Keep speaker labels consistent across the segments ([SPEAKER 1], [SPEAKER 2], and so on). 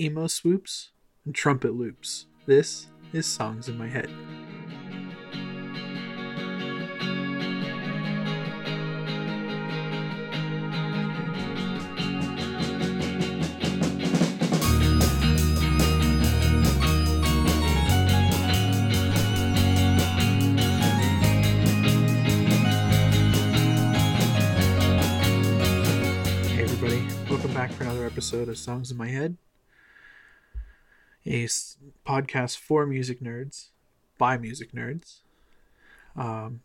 [SPEAKER 1] emo swoops, and trumpet loops. This is Songs in My Head. Episode of Songs in My Head. A podcast for music nerds, by music nerds. Um,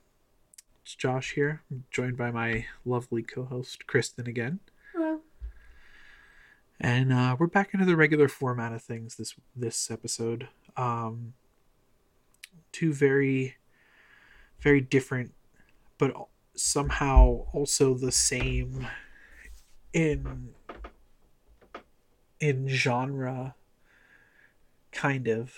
[SPEAKER 1] it's Josh here, I'm joined by my lovely co-host Kristen again.
[SPEAKER 2] Hello.
[SPEAKER 1] And uh, we're back into the regular format of things this this episode. Um, two very, very different, but somehow also the same in in genre, kind of.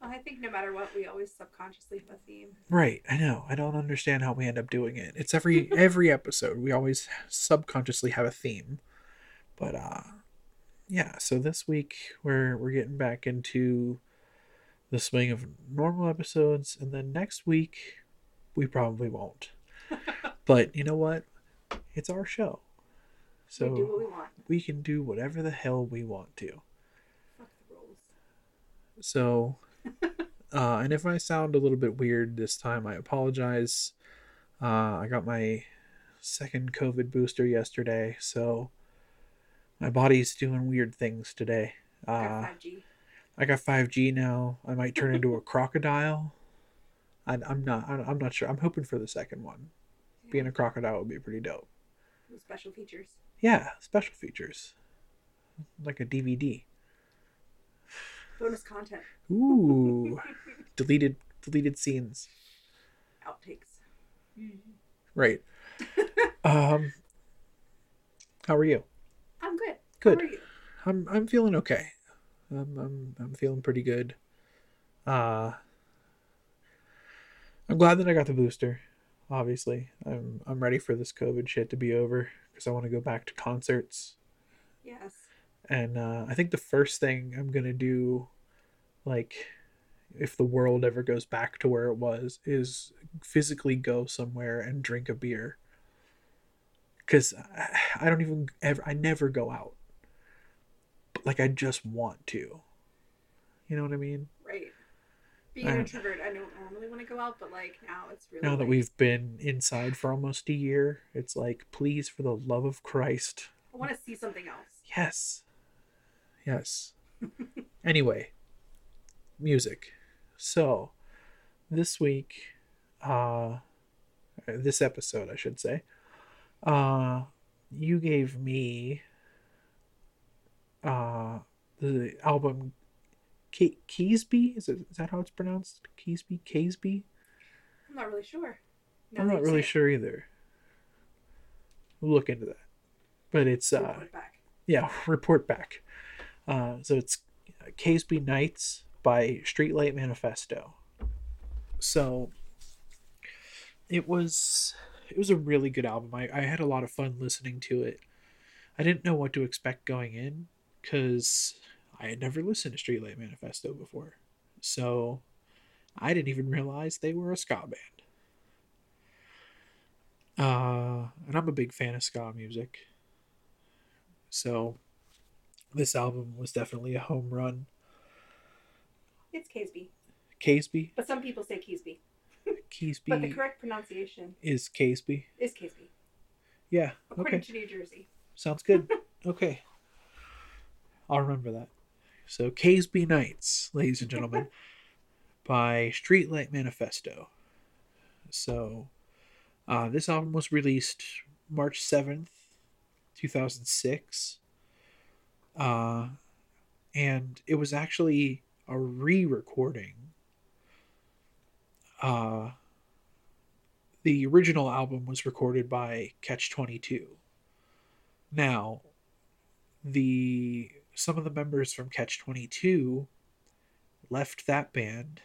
[SPEAKER 2] I think no matter what, we always subconsciously have a theme.
[SPEAKER 1] Right, I know. I don't understand how we end up doing it. It's every every episode we always subconsciously have a theme. But uh yeah, so this week we're we're getting back into the swing of normal episodes and then next week we probably won't. but you know what? It's our show. So
[SPEAKER 2] we do what we want.
[SPEAKER 1] we can do whatever the hell we want to.
[SPEAKER 2] Fuck the rules.
[SPEAKER 1] So, uh, and if I sound a little bit weird this time, I apologize. Uh, I got my second COVID booster yesterday, so my body's doing weird things today. Uh,
[SPEAKER 2] 5G.
[SPEAKER 1] I got 5G now. I might turn into a crocodile. I, I'm not. I'm not sure. I'm hoping for the second one. Being a crocodile would be pretty dope.
[SPEAKER 2] With special features.
[SPEAKER 1] Yeah, special features, like a DVD.
[SPEAKER 2] Bonus content.
[SPEAKER 1] Ooh, deleted deleted scenes.
[SPEAKER 2] Outtakes.
[SPEAKER 1] Right. um How are you?
[SPEAKER 2] I'm good.
[SPEAKER 1] Good.
[SPEAKER 2] How are you?
[SPEAKER 1] I'm I'm feeling okay. I'm I'm I'm feeling pretty good. Uh I'm glad that I got the booster. Obviously. I'm I'm ready for this COVID shit to be over because I want to go back to concerts.
[SPEAKER 2] Yes.
[SPEAKER 1] And uh I think the first thing I'm going to do like if the world ever goes back to where it was is physically go somewhere and drink a beer because I don't even ever I never go out. But like I just want to. You know what I mean?
[SPEAKER 2] Right. Being an introvert, I don't normally want to go out, but like now it's really.
[SPEAKER 1] Now that we've been inside for almost a year, it's like please for the love of Christ.
[SPEAKER 2] I want to see something else.
[SPEAKER 1] Yes. Yes. anyway, music. So, this week uh this episode I should say. Uh you gave me uh the album Ke- Keysby is it is that how it's pronounced? Keysby, Keysby?
[SPEAKER 2] I'm not really sure. Now
[SPEAKER 1] I'm not really sure either. We'll look into that. But it's uh
[SPEAKER 2] back.
[SPEAKER 1] yeah, report back. Uh, so it's Caseby Nights by Streetlight Manifesto. So it was it was a really good album. I, I had a lot of fun listening to it. I didn't know what to expect going in because I had never listened to Streetlight Manifesto before. So I didn't even realize they were a ska band. Uh, and I'm a big fan of ska music. So this album was definitely a home run.
[SPEAKER 2] It's Caseby,
[SPEAKER 1] Caseby,
[SPEAKER 2] but some people say Keysby.
[SPEAKER 1] Keysby
[SPEAKER 2] But the correct pronunciation
[SPEAKER 1] is Caseby.
[SPEAKER 2] is Caseby,
[SPEAKER 1] Yeah.
[SPEAKER 2] according
[SPEAKER 1] Okay.
[SPEAKER 2] to New Jersey.
[SPEAKER 1] Sounds good. okay. I'll remember that. So Caseby Nights, ladies and gentlemen, by Streetlight Manifesto. So uh, this album was released March 7th, 2006. Uh, and it was actually a re-recording. Uh, the original album was recorded by Catch 22. Now, the some of the members from Catch 22 left that band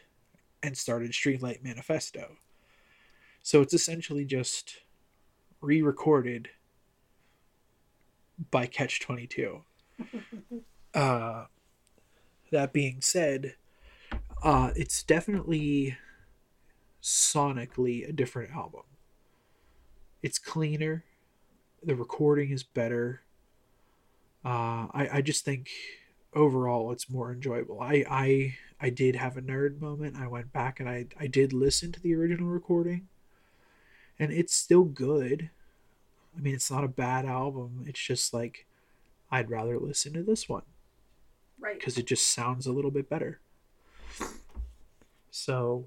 [SPEAKER 1] and started Streetlight Manifesto. So it's essentially just re recorded by Catch 22. Uh that being said uh it's definitely sonically a different album. It's cleaner. The recording is better. Uh i i just think overall it's more enjoyable. I i i did have a nerd moment. I went back and i i did listen to the original recording. And it's still good. I mean it's not a bad album. It's just like i'd rather listen to this one
[SPEAKER 2] Right.
[SPEAKER 1] because it just sounds a little bit better. So,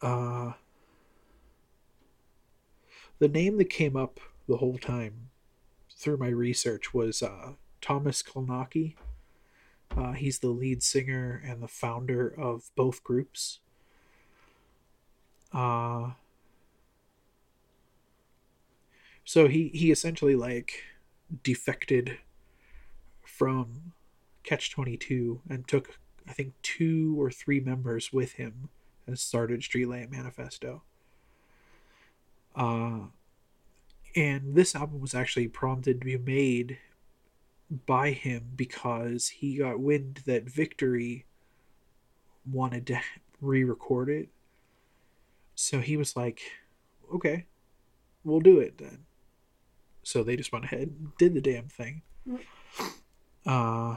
[SPEAKER 1] uh, the name that came up the whole time through my research was uh, Tomas Kalnoky. Uh, he's the lead singer and the founder of both groups. Uh, so he he essentially like defected from Catch 22 and took, I think, two or three members with him and started Streetlight Manifesto. Uh, and this album was actually prompted to be made by him because he got wind that Victory wanted to re record it. So he was like, okay, we'll do it then. So they just went ahead and did the damn thing. Uh,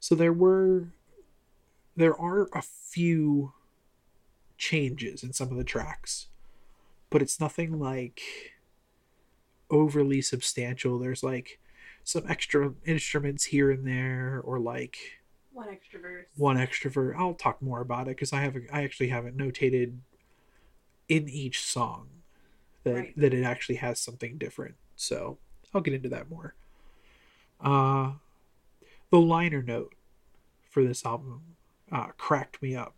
[SPEAKER 1] so there were there are a few changes in some of the tracks but it's nothing like overly substantial there's like some extra instruments here and there or like
[SPEAKER 2] One extra verse.
[SPEAKER 1] one extrovert i'll talk more about it because i have i actually have it notated in each song that
[SPEAKER 2] Right.
[SPEAKER 1] that it actually has something different so i'll get into that more uh the liner note for this album uh cracked me up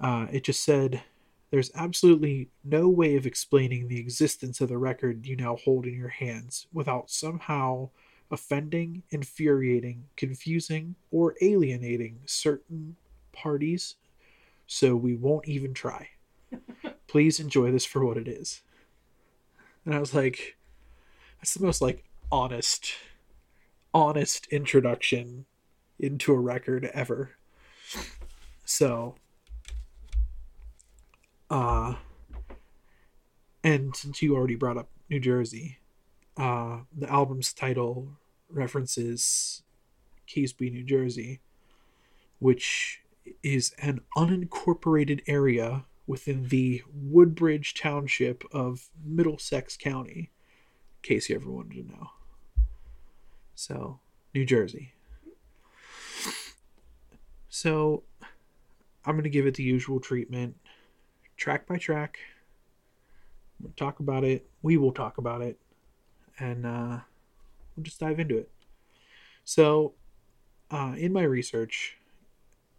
[SPEAKER 1] uh it just said there's absolutely no way of explaining the existence of the record you now hold in your hands without somehow offending, infuriating, confusing, or alienating certain parties, so we won't even try. Please enjoy this for what it is. And I was like, that's the most like honest, honest introduction into a record ever. So, uh, and since you already brought up New Jersey, uh, the album's title references Caseby, New Jersey, which is an unincorporated area within the Woodbridge Township of Middlesex County, case you ever wanted to know. So, New Jersey. So, I'm going to give it the usual treatment, track by track. We'll talk about it. We will talk about it. And uh, we'll just dive into it. So, uh, in my research,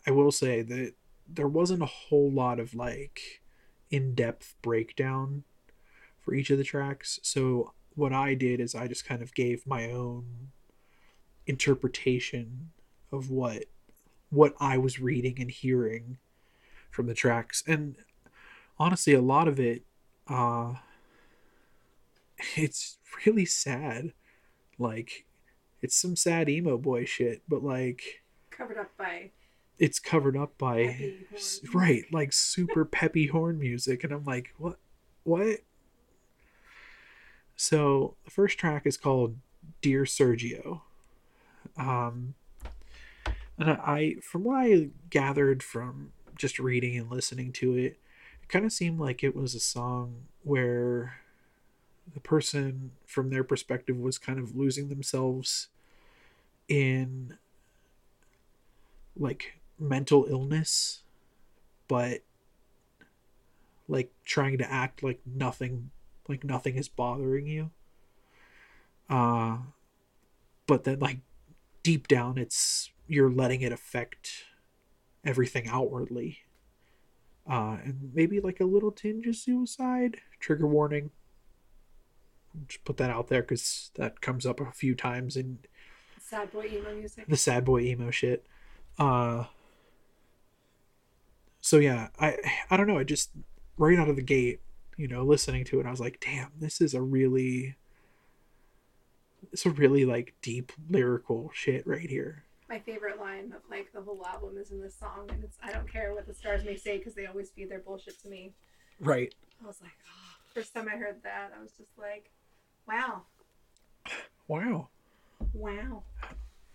[SPEAKER 1] I will say that there wasn't a whole lot of like in depth breakdown for each of the tracks. So, what I did is I just kind of gave my own interpretation of what what I was reading and hearing from the tracks. And honestly, a lot of it uh it's really sad. Like it's some sad emo boy shit, but like
[SPEAKER 2] Covered up by
[SPEAKER 1] it's covered up by
[SPEAKER 2] Peppy horn
[SPEAKER 1] s-
[SPEAKER 2] music.
[SPEAKER 1] right, like super peppy horn music and I'm like, "What? What?" So, the first track is called Dear Sergio. Um and I, I from what I gathered from just reading and listening to it, it kind of seemed like it was a song where the person from their perspective was kind of losing themselves in like mental illness but like trying to act like nothing like nothing is bothering you uh but then like deep down it's you're letting it affect everything outwardly uh and maybe like a little tinge of suicide trigger warning just put that out there because that comes up a few times in
[SPEAKER 2] sad boy emo music.
[SPEAKER 1] the sad boy emo shit. Uh so yeah, I I don't know, I just right out of the gate, you know, listening to it, I was like, damn, this is a really it's a really like deep lyrical shit right here.
[SPEAKER 2] My favorite line of like the whole album is in this song, and it's I don't care what the stars may say because they always feed their bullshit to me.
[SPEAKER 1] Right.
[SPEAKER 2] I was like, oh. first time I heard that, I was just like, wow,
[SPEAKER 1] Wow.
[SPEAKER 2] wow.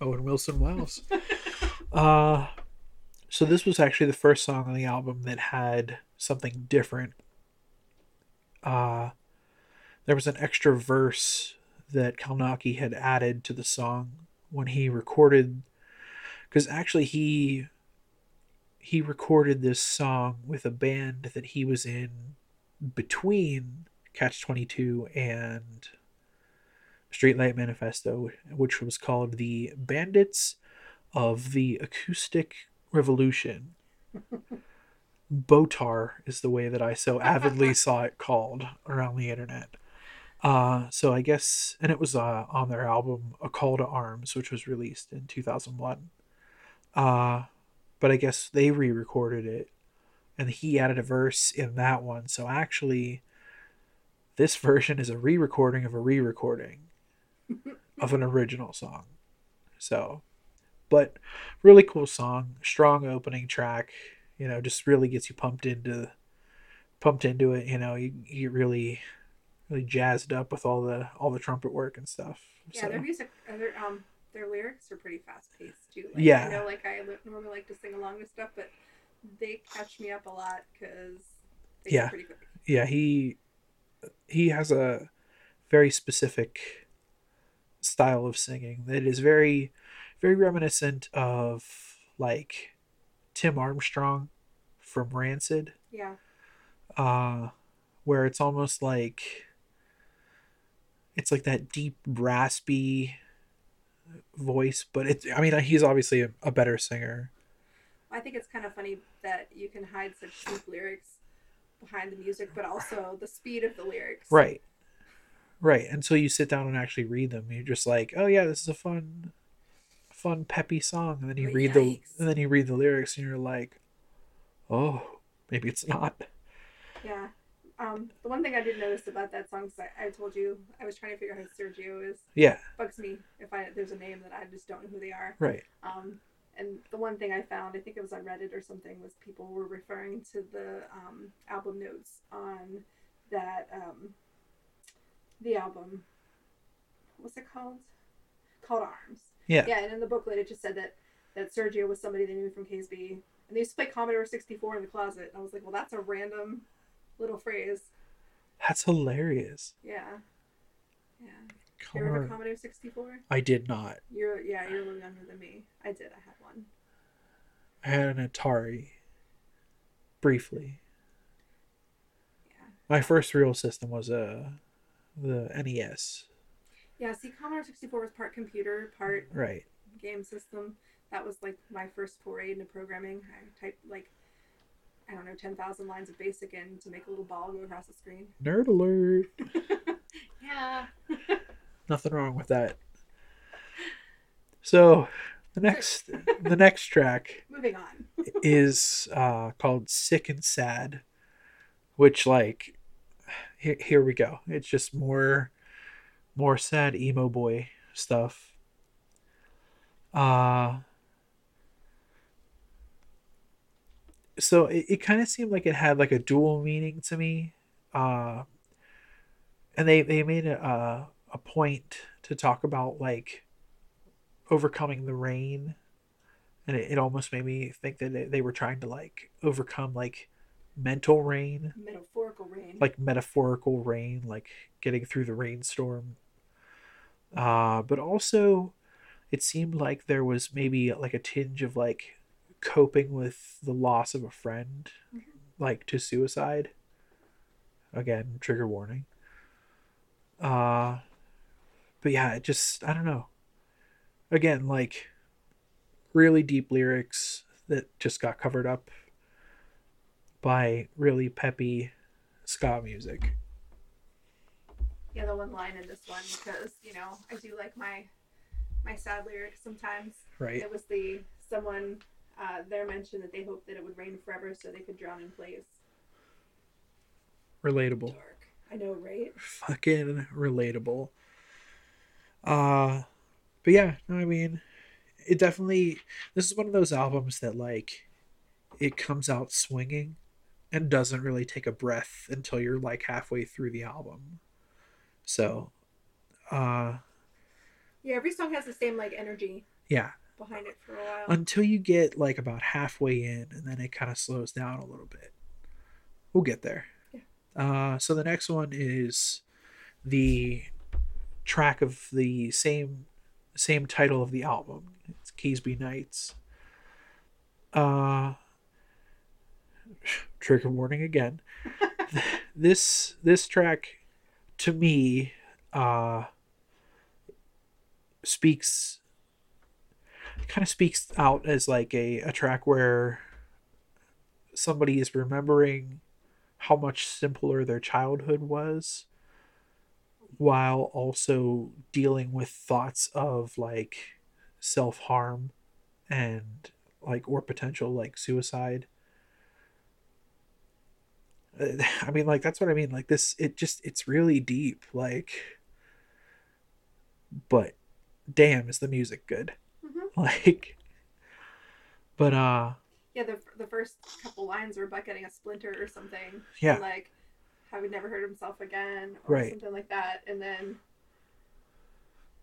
[SPEAKER 1] Owen Wilson Wells. uh so this was actually the first song on the album that had something different. Uh there was an extra verse that Kalnoky had added to the song when he recorded because actually he he recorded this song with a band that he was in between Catch 22 and Streetlight Manifesto, which was called the Bandits of the Acoustic Revolution. Botar is the way that I so avidly saw it called around the internet. Uh, so I guess, and it was uh, on their album A Call to Arms, which was released in 2001. Uh, but I guess they re recorded it and he added a verse in that one. So actually, this version is a re recording of a re recording of an original song. So, but really cool song, strong opening track. You know, just really gets you pumped into pumped into it. You know, you you really really jazzed up with all the all the trumpet work and stuff.
[SPEAKER 2] Yeah,
[SPEAKER 1] so,
[SPEAKER 2] their music, uh, their um, their lyrics are pretty fast paced too. Like,
[SPEAKER 1] Yeah.
[SPEAKER 2] I know, like I normally like to sing along with stuff, but they catch me up a lot because
[SPEAKER 1] Yeah.
[SPEAKER 2] pretty
[SPEAKER 1] yeah, he he has a very specific style of singing that is very very reminiscent of like Tim Armstrong from Rancid.
[SPEAKER 2] Yeah,
[SPEAKER 1] uh where it's almost like it's like that deep raspy voice but it's i mean he's obviously a, a better singer.
[SPEAKER 2] I think it's kind of funny that you can hide such deep lyrics behind the music, but also the speed of the lyrics.
[SPEAKER 1] right. Right. Until you sit down and actually read them. You're just like oh yeah this is a fun fun peppy song and then you
[SPEAKER 2] But
[SPEAKER 1] read the and then you read the lyrics and you're like oh maybe it's not
[SPEAKER 2] Yeah. Um, the one thing I did notice about that song, because I, I told you I was trying to figure out who Sergio is.
[SPEAKER 1] yeah
[SPEAKER 2] Bugs me if I there's a name that I just don't know who they are.
[SPEAKER 1] right
[SPEAKER 2] Um, and the one thing I found, I think it was on Reddit or something, was people were referring to the um, album notes on that um, the album. What's it called? Called Arms.
[SPEAKER 1] Yeah.
[SPEAKER 2] Yeah, and in the booklet it just said that that Sergio was somebody they knew from KSB, and they used to play Commodore sixty four in the closet. And I was like, well, that's a random little phrase.
[SPEAKER 1] that's hilarious
[SPEAKER 2] Yeah. Yeah. You remember
[SPEAKER 1] Commodore-
[SPEAKER 2] Commodore sixty four?
[SPEAKER 1] i did not
[SPEAKER 2] You're yeah, you're a little younger than me. I did. I had one.
[SPEAKER 1] I had an Atari briefly.
[SPEAKER 2] Yeah.
[SPEAKER 1] My first real system was a the E NES.
[SPEAKER 2] Yeah, see, Commodore 64 was part computer, part
[SPEAKER 1] Right.
[SPEAKER 2] game system. That was like my first foray into programming. I typed like, I don't know, 10,000 lines of basic in to make a little ball go across the screen.
[SPEAKER 1] Nerd alert.
[SPEAKER 2] Yeah.
[SPEAKER 1] Nothing wrong with that. So the next the next track
[SPEAKER 2] Moving on.
[SPEAKER 1] is uh, called "Sick and Sad," which like here, here we go. It's just more more sad emo boy stuff. Uh so it, it kind of seemed like it had like a dual meaning to me. Uh and they they made a a point to talk about like overcoming the rain and it, it almost made me think that they, they were trying to like overcome like mental rain.
[SPEAKER 2] Metaphorical rain.
[SPEAKER 1] like metaphorical rain like getting through the rainstorm. Uh but also it seemed like there was maybe like a tinge of like coping with the loss of a friend
[SPEAKER 2] Mhm.
[SPEAKER 1] like to suicide. Again trigger warning. Uh but yeah it just i don't know. Again like really deep lyrics that just got covered up by really peppy ska music
[SPEAKER 2] yeah, the one line in this one because you know I do like my my sad lyrics sometimes.
[SPEAKER 1] right
[SPEAKER 2] It was the someone uh, there mentioned that they hoped that it would rain forever so they could drown in place.
[SPEAKER 1] relatable
[SPEAKER 2] Dark. I know, right?
[SPEAKER 1] fucking relatable Uh, but yeah, no, I mean, it definitely. This is one of those albums that like, it comes out swinging, and doesn't really take a breath until you're like halfway through the album. So, uh,
[SPEAKER 2] Yeah, every song has the same like energy
[SPEAKER 1] yeah,
[SPEAKER 2] behind it for a while.
[SPEAKER 1] until you get like about halfway in and then it kind of slows down a little bit. We'll get there. Uh, so the next one is the track of the same same title of the album. It's keysby nights. Uh trigger warning again. This this track to me uh speaks kind of speaks out as like a, a track where somebody is remembering how much simpler their childhood was while also dealing with thoughts of like self-harm and like or potential like suicide i mean like that's what i mean like this it just it's really deep like but damn is the music good
[SPEAKER 2] Mhm.
[SPEAKER 1] like but uh
[SPEAKER 2] Yeah, the the first couple lines were about getting a splinter or something.
[SPEAKER 1] Yeah.
[SPEAKER 2] and, like how he never hurt himself again, or
[SPEAKER 1] Right.
[SPEAKER 2] something like that, and then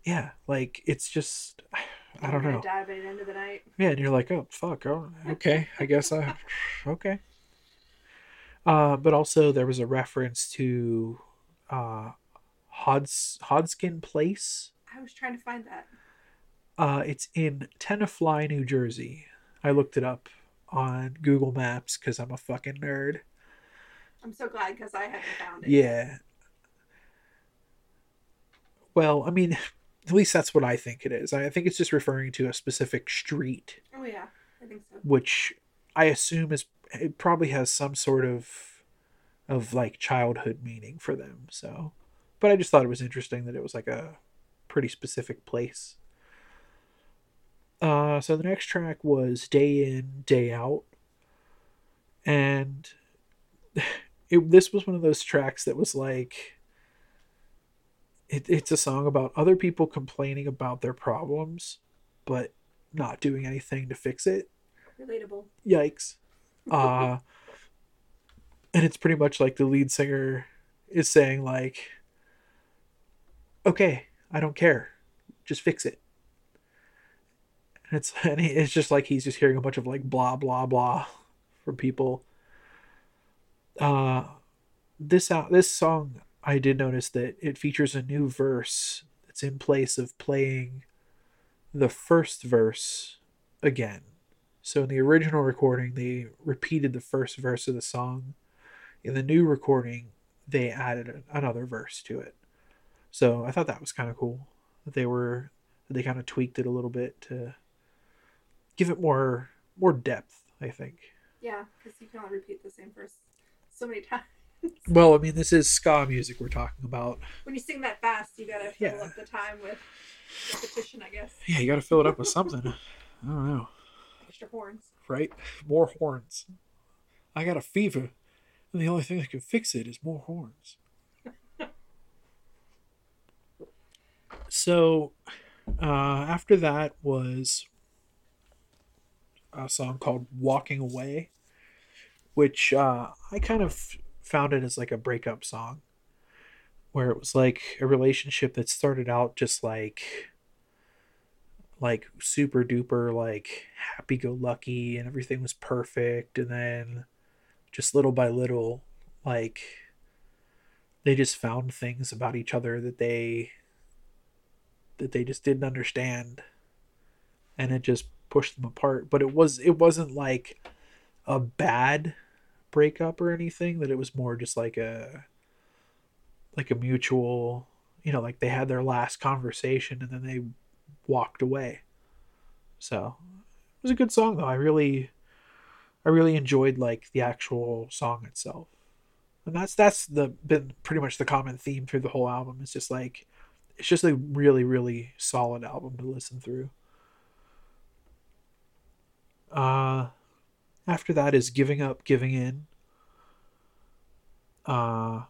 [SPEAKER 1] yeah like it's just i don't know
[SPEAKER 2] Die by the end of the night.
[SPEAKER 1] yeah and you're like oh fuck oh okay i guess i okay uh but also there was a reference to uh Hods Hodskin Place.
[SPEAKER 2] I was trying to find that.
[SPEAKER 1] Uh, it's in Tenafly, New Jersey. I looked it up on Google Maps because I'm a fucking nerd.
[SPEAKER 2] I'm so glad because I haven't found it.
[SPEAKER 1] Yeah. Well, I mean, at least that's what I think it is. I think it's just referring to a specific street,
[SPEAKER 2] Oh yeah, I think so.
[SPEAKER 1] which I assume is it probably has some sort of of like childhood meaning for them. So, but I just thought it was interesting that it was like a pretty specific place. Uh, so the next track was Day In, Day Out. And it, this was one of those tracks that was like, it, it's a song about other people complaining about their problems, but not doing anything to fix it.
[SPEAKER 2] Relatable.
[SPEAKER 1] Yikes. Uh, and it's pretty much like the lead singer is saying, like, okay, I don't care. Just fix it. And it's and it's just like he's just hearing a bunch of like blah blah blah from people. Uh this out this song I did notice that it features a new verse that's in place of playing the first verse again. So in the original recording they repeated the first verse of the song. In the new recording they added another verse to it. So I thought that was kind of cool. That they were they kind of tweaked it a little bit to give it more more depth, I think.
[SPEAKER 2] Yeah, because you can only repeat the same verse so many times.
[SPEAKER 1] Well, I mean, this is ska music we're talking about.
[SPEAKER 2] When you sing that fast, you gotta fill
[SPEAKER 1] Yeah.
[SPEAKER 2] up the time with repetition, I guess.
[SPEAKER 1] Yeah, you got to fill it up with something. I don't know,
[SPEAKER 2] Extra horns.
[SPEAKER 1] right? More horns. I got a fever, and the only thing that can fix it is more horns. so, uh, after that was a song called "Walking Away," which uh, I kind of found it as like a breakup song, where it was like a relationship that started out just like like super duper like happy go lucky and everything was perfect. And then just little by little like they just found things about each other that they that they just didn't understand. And it just pushed them apart. But it was it wasn't like a bad breakup or anything that it was more just like a like a mutual you know like they had their last conversation and then they walked away. So it was a good song though. I really I really enjoyed like the actual song itself. And that's that's the been pretty much the common theme through the whole album. It's just like it's just a really, really solid album to listen through. Uh after that is giving up, giving in. Uh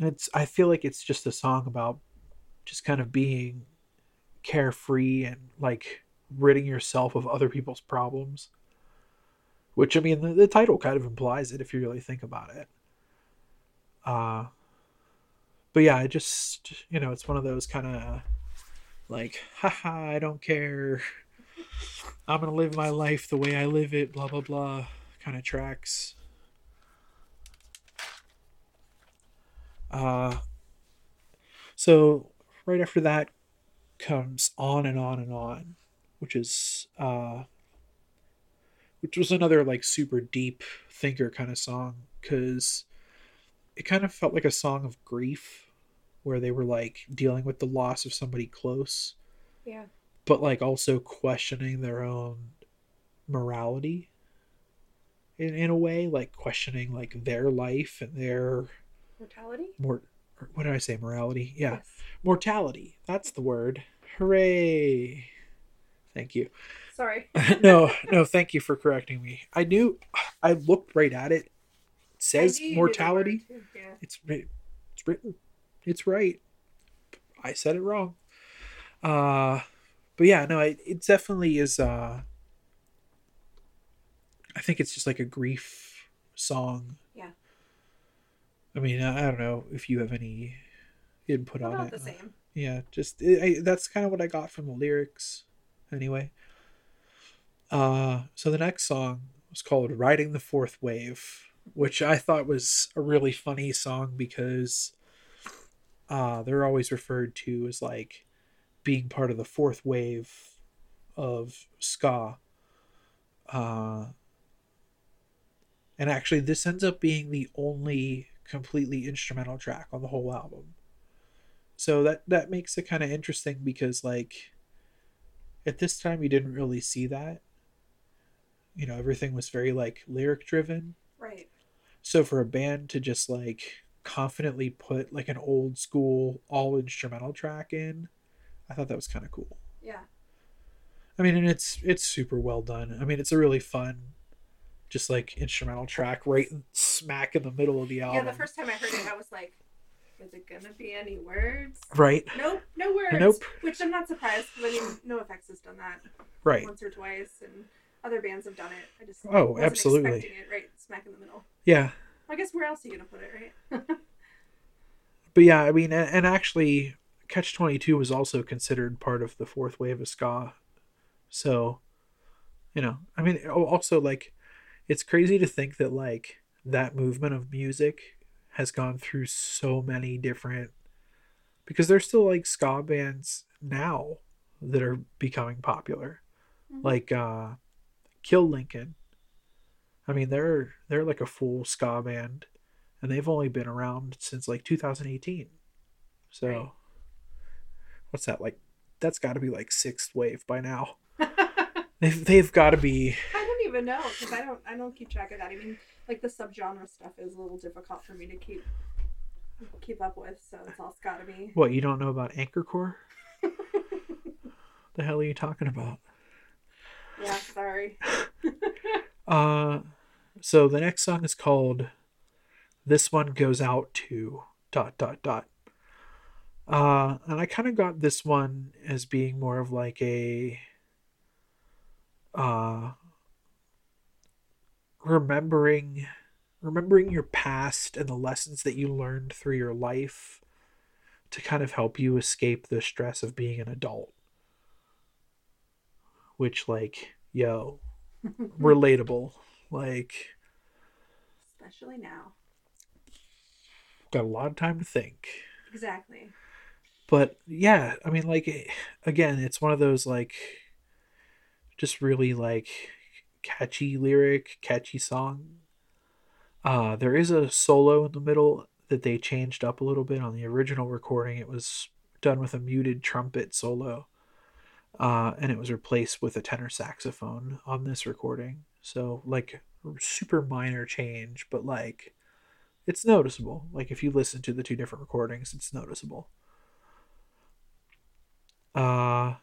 [SPEAKER 1] it's I feel like it's just a song about just kind of being carefree and like ridding yourself of other people's problems. Which I mean, the, the title kind of implies it if you really think about it. Uh, but yeah, I just you know, it's one of those kind of like, haha, I don't care. I'm gonna live my life the way I live it, blah blah blah, kind of tracks. Uh, so right after that comes on and on and on, which is uh, which was another like super deep thinker kind of song because it kind of felt like a song of grief where they were like dealing with the loss of somebody close
[SPEAKER 2] Yeah.
[SPEAKER 1] but like also questioning their own morality in, in a way like questioning like their life and their
[SPEAKER 2] Mortality?
[SPEAKER 1] more what did i say? Morality? Yeah.
[SPEAKER 2] Yes.
[SPEAKER 1] mortality. That's the word. Hooray. Thank you.
[SPEAKER 2] Sorry.
[SPEAKER 1] no no thank you for correcting me. I knew i looked right at it. It says
[SPEAKER 2] knew you knew the
[SPEAKER 1] mortality.
[SPEAKER 2] Yeah.
[SPEAKER 1] it's it's written. It's right. I said it wrong. Uh but yeah no it, it definitely is uh i think it's just like a grief song. I mean i, don't know if you have any input on
[SPEAKER 2] About
[SPEAKER 1] it
[SPEAKER 2] the same.
[SPEAKER 1] yeah just I, that's kind of what i got from the lyrics anyway uh so the next song was called riding the fourth wave which i thought was a really funny song because uh they're always referred to as like being part of the fourth wave of ska uh and actually this ends up being the only completely instrumental track on the whole album. So that that makes it kind of interesting because like at this time you didn't really see that. You know everything was very like lyric driven.
[SPEAKER 2] Right.
[SPEAKER 1] so for a band to just like confidently put like an old school all instrumental track in i thought that was kind of cool.
[SPEAKER 2] Yeah.
[SPEAKER 1] i mean and it's it's super well done. I mean it's a really fun just like instrumental track right smack in the middle of the album
[SPEAKER 2] Yeah, the first time I heard it, I was like, is it gonna be any words?
[SPEAKER 1] right
[SPEAKER 2] Nope, no words.
[SPEAKER 1] Nope.
[SPEAKER 2] Which I'm not surprised because I mean, NOFX has done that
[SPEAKER 1] right
[SPEAKER 2] once or twice, and other bands have done it. I just
[SPEAKER 1] Oh, absolutely.
[SPEAKER 2] expecting it right smack in the middle.
[SPEAKER 1] yeah
[SPEAKER 2] I guess where else are you gonna put it, right?
[SPEAKER 1] but yeah i mean and, and actually catch 22 was also considered part of the fourth wave of ska so you know i mean also like it's crazy to think that like that movement of music has gone through so many different because there's still like ska bands now that are becoming popular
[SPEAKER 2] Mhm.
[SPEAKER 1] like uh kill lincoln i mean they're they're like a full ska band and they've only been around since like 2018 so
[SPEAKER 2] Right.
[SPEAKER 1] what's that like that's got to be like sixth wave by now they've, they've got to be
[SPEAKER 2] even know because I don't I don't keep track of that. I mean, like the subgenre stuff is a little difficult for me to keep keep up with, so it's all gotta be.
[SPEAKER 1] what you don't know about anchor core the hell are you talking about
[SPEAKER 2] Yeah, sorry.
[SPEAKER 1] uh so the next song is called this one goes out to dot dot dot uh and i kind of got this one as being more of like a uh remembering remembering your past and the lessons that you learned through your life to kind of help you escape the stress of being an adult which like yo relatable like
[SPEAKER 2] Especially now.
[SPEAKER 1] got a lot of time to think
[SPEAKER 2] Exactly.
[SPEAKER 1] but yeah i mean like eh, again it's one of those like just really like catchy lyric catchy song. Uh there is a solo in the middle that they changed up a little bit on the original recording. It was done with a muted trumpet solo uh and it was replaced with a tenor saxophone on this recording. So like super minor change but like it's noticeable. Like if you listen to the two different recordings it's noticeable. Uh,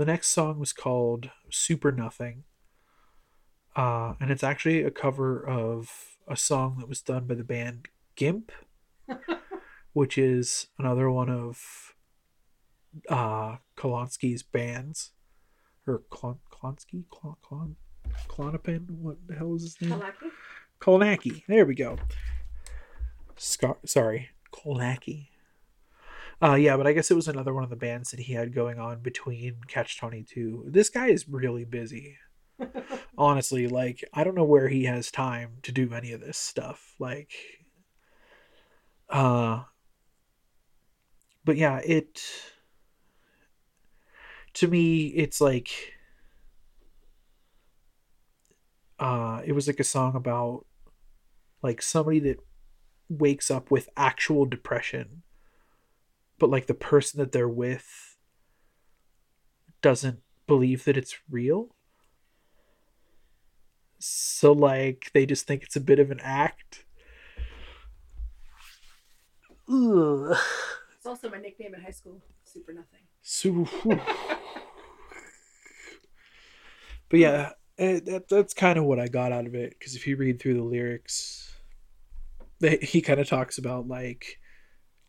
[SPEAKER 1] the next song was called Super Nothing. Uh, and it's actually a cover of a song that was done by the band Gimp, which is another one of uh Kolonsky's bands. Or Klon Klonsky? Klon Klon Klonopin? What the hell is his name? Kalnoky. There we go. Scar- sorry. Kolnacki uh yeah but I guess it was another one of the bands that he had going on between Catch 22 this guy is really busy. Honestly like I don't know where he has time to do any of this stuff like uh but yeah it to me it's like uh it was like a song about like somebody that wakes up with actual depression but like the person that they're with doesn't believe that it's real so like they just think it's a bit of an act Ugh.
[SPEAKER 2] It's also my nickname in high school. Super nothing.
[SPEAKER 1] So, but yeah, eh, that, that's kind of what I got out of it. Because if you read through the lyrics, they, he kind of talks about like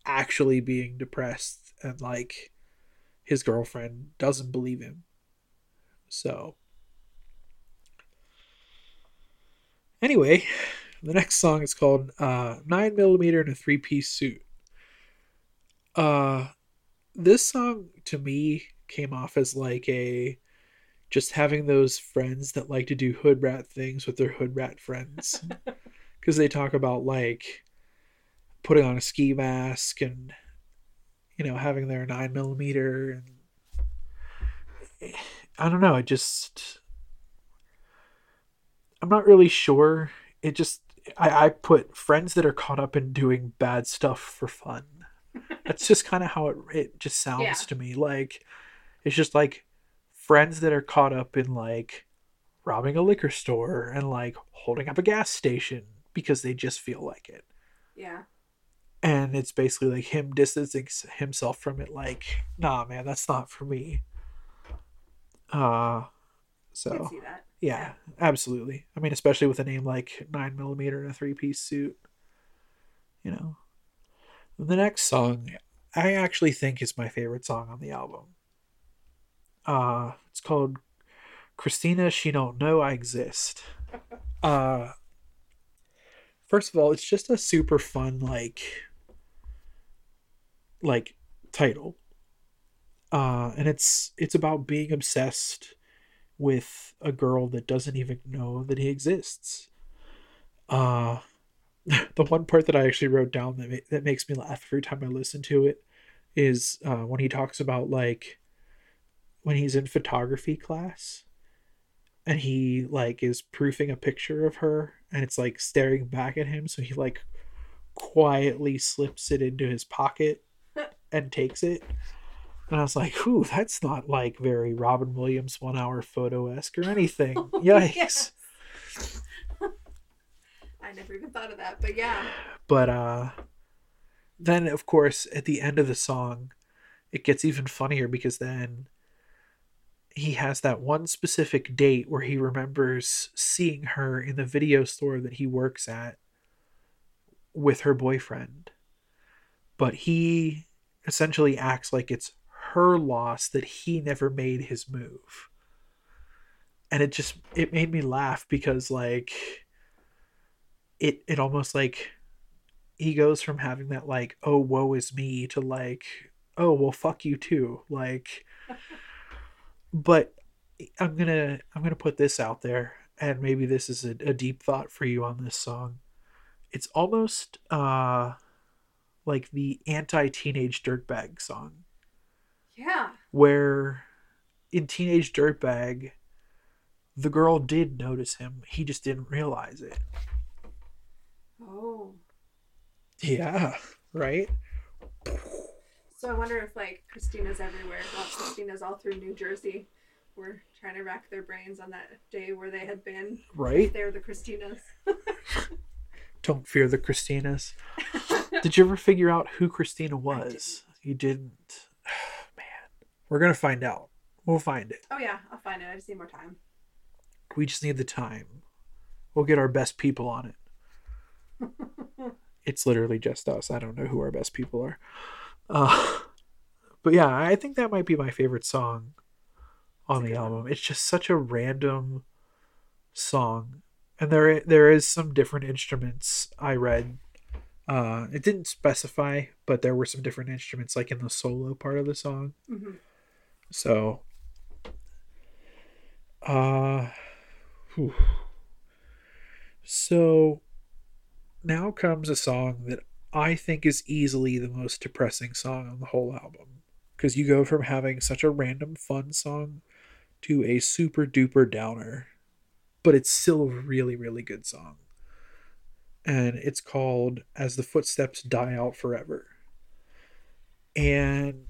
[SPEAKER 1] actually being depressed and like his girlfriend doesn't believe him. So, anyway, the next song is called uh, Nine Millimeter in a Three Piece Suit. Uh, this song to me came off as like a just having those friends that like to do hood rat things with their hood rat friends because they talk about like putting on a ski mask and you know having their nine millimeter and i don't know it just i'm not really sure it just i, I put friends that are caught up in doing bad stuff for fun that's just kind of how it it just sounds
[SPEAKER 2] Yeah.
[SPEAKER 1] to me like it's just like friends that are caught up in like robbing a liquor store and like holding up a gas station because they just feel like it
[SPEAKER 2] Yeah.
[SPEAKER 1] And it's basically like him distancing himself from it like nah man that's not for me uh so
[SPEAKER 2] can see that.
[SPEAKER 1] yeah, absolutely. I mean, especially with a name like nine millimeter and a three piece suit. You know. The next song, I actually think is my favorite song on the album. Uh, it's called Christina. She don't know I exist. Uh, first of all, it's just a super fun like, like title. Uh, and it's it's about being obsessed with a girl that doesn't even know that he exists. Uh the one part that I actually wrote down that ma- that makes me laugh every time I listen to it is uh, when he talks about like when he's in photography class and he like is proofing a picture of her and it's like staring back at him so he like quietly slips it into his pocket and takes it and I was like, "Ooh, that's not like very Robin Williams one hour photo esque or anything." Yikes!
[SPEAKER 2] Yes. I never even thought of that, but yeah.
[SPEAKER 1] But uh, then of course at the end of the song, it gets even funnier because then he has that one specific date where he remembers seeing her in the video store that he works at with her boyfriend. But he essentially acts like it's her loss that he never made his move. And it just it made me laugh because like it it almost like he goes from having that like oh woe is me to like oh well fuck you too like but i'm gonna i'm gonna put this out there and maybe this is a, a deep thought for you on this song it's almost uh like the anti-teenage dirtbag song
[SPEAKER 2] Yeah.
[SPEAKER 1] where in teenage dirtbag the girl did notice him he just didn't realize it
[SPEAKER 2] Oh.
[SPEAKER 1] yeah right
[SPEAKER 2] So I wonder if like Christina's everywhere. Of Christina's all through New Jersey were trying to rack their brains on that day where they had been.
[SPEAKER 1] right
[SPEAKER 2] They're the Christinas.
[SPEAKER 1] Don't fear the Christinas. Did you ever figure out who Christina was? You didn't. Man, we're gonna find out. We'll find it.
[SPEAKER 2] Oh yeah, I'll find it. I just need more time.
[SPEAKER 1] We just need the time. We'll get our best people on it. It's literally just us. I don't know who our best people are. Uh, but yeah, I think that might be my favorite song on the
[SPEAKER 2] good one.
[SPEAKER 1] album. It's just such a random song, and there there is some different instruments. I read. Uh, it didn't specify, but there were some different instruments, like in the solo part of the song.
[SPEAKER 2] hmm
[SPEAKER 1] So, uh, whew. so now comes a song that I think is easily the most depressing song on the whole album. Because you go from having such a random fun song to a super duper downer, but it's still a really, really good song. And it's called As the Footsteps Die Out Forever. And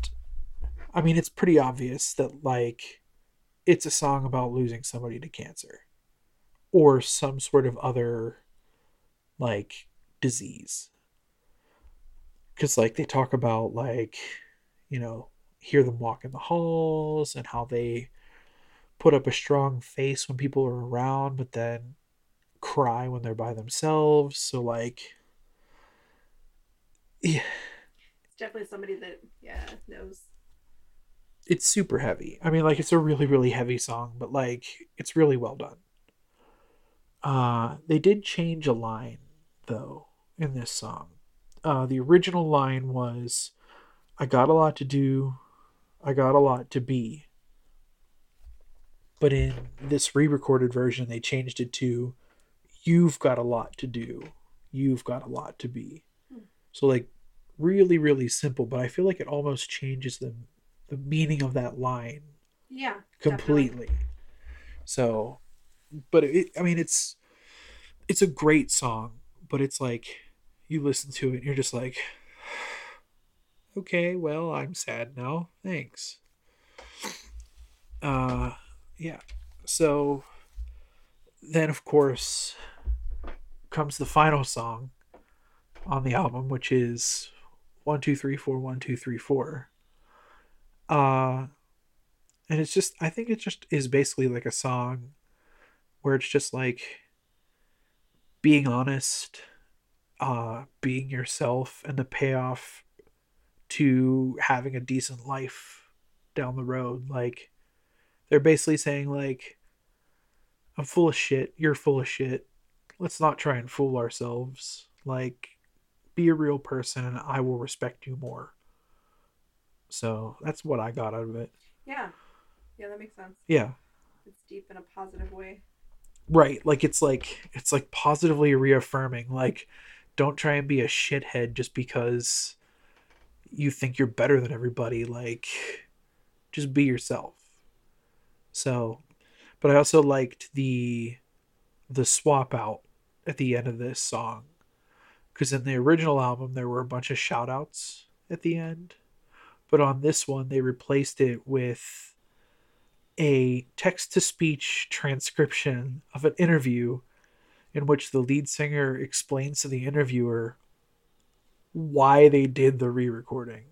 [SPEAKER 1] I mean, it's pretty obvious that, like, it's a song about losing somebody to cancer or some sort of other, like, disease. Because, like, they talk about, like, you know, hear them walk in the halls and how they put up a strong face when people are around, but then cry when they're by themselves. So, like, yeah,
[SPEAKER 2] It's definitely somebody that yeah knows.
[SPEAKER 1] it's super heavy. I mean, like it's a really really heavy song, but like it's really well done. Uh they did change a line though in this song. Uh the original line was I got a lot to do, I got a lot to be. But in this re-recorded version they changed it to you've got a lot to do, you've got a lot to be. So like really really simple, but I feel like it almost changes the the meaning of that line
[SPEAKER 2] Yeah.
[SPEAKER 1] completely. So, but it, I mean, it's it's a great song, but it's like you listen to it and you're just like, okay, well, I'm sad now. Thanks. Uh, yeah. So then, of course, comes the final song on the album, which is one, two, three, four, one, two, three, four. Uh, and it's just i think it just is basically like a song where it's just like being honest uh being yourself and the payoff to having a decent life down the road like they're basically saying like i'm full of shit. You're full of shit. Let's not try and fool ourselves. Like be a real person. And i will respect you more. So that's what i got out of it.
[SPEAKER 2] Yeah. Yeah, that makes sense.
[SPEAKER 1] yeah.
[SPEAKER 2] It's deep in a positive way.
[SPEAKER 1] right. Like it's like it's like positively reaffirming. Like don't try and be a shithead just because you think you're better than everybody. Like just be yourself so but i also liked the the swap out at the end of this song. Because in the original album there were a bunch of shout outs at the end but on this one they replaced it with a text to speech transcription of an interview in which the lead singer explains to the interviewer why they did the re-recording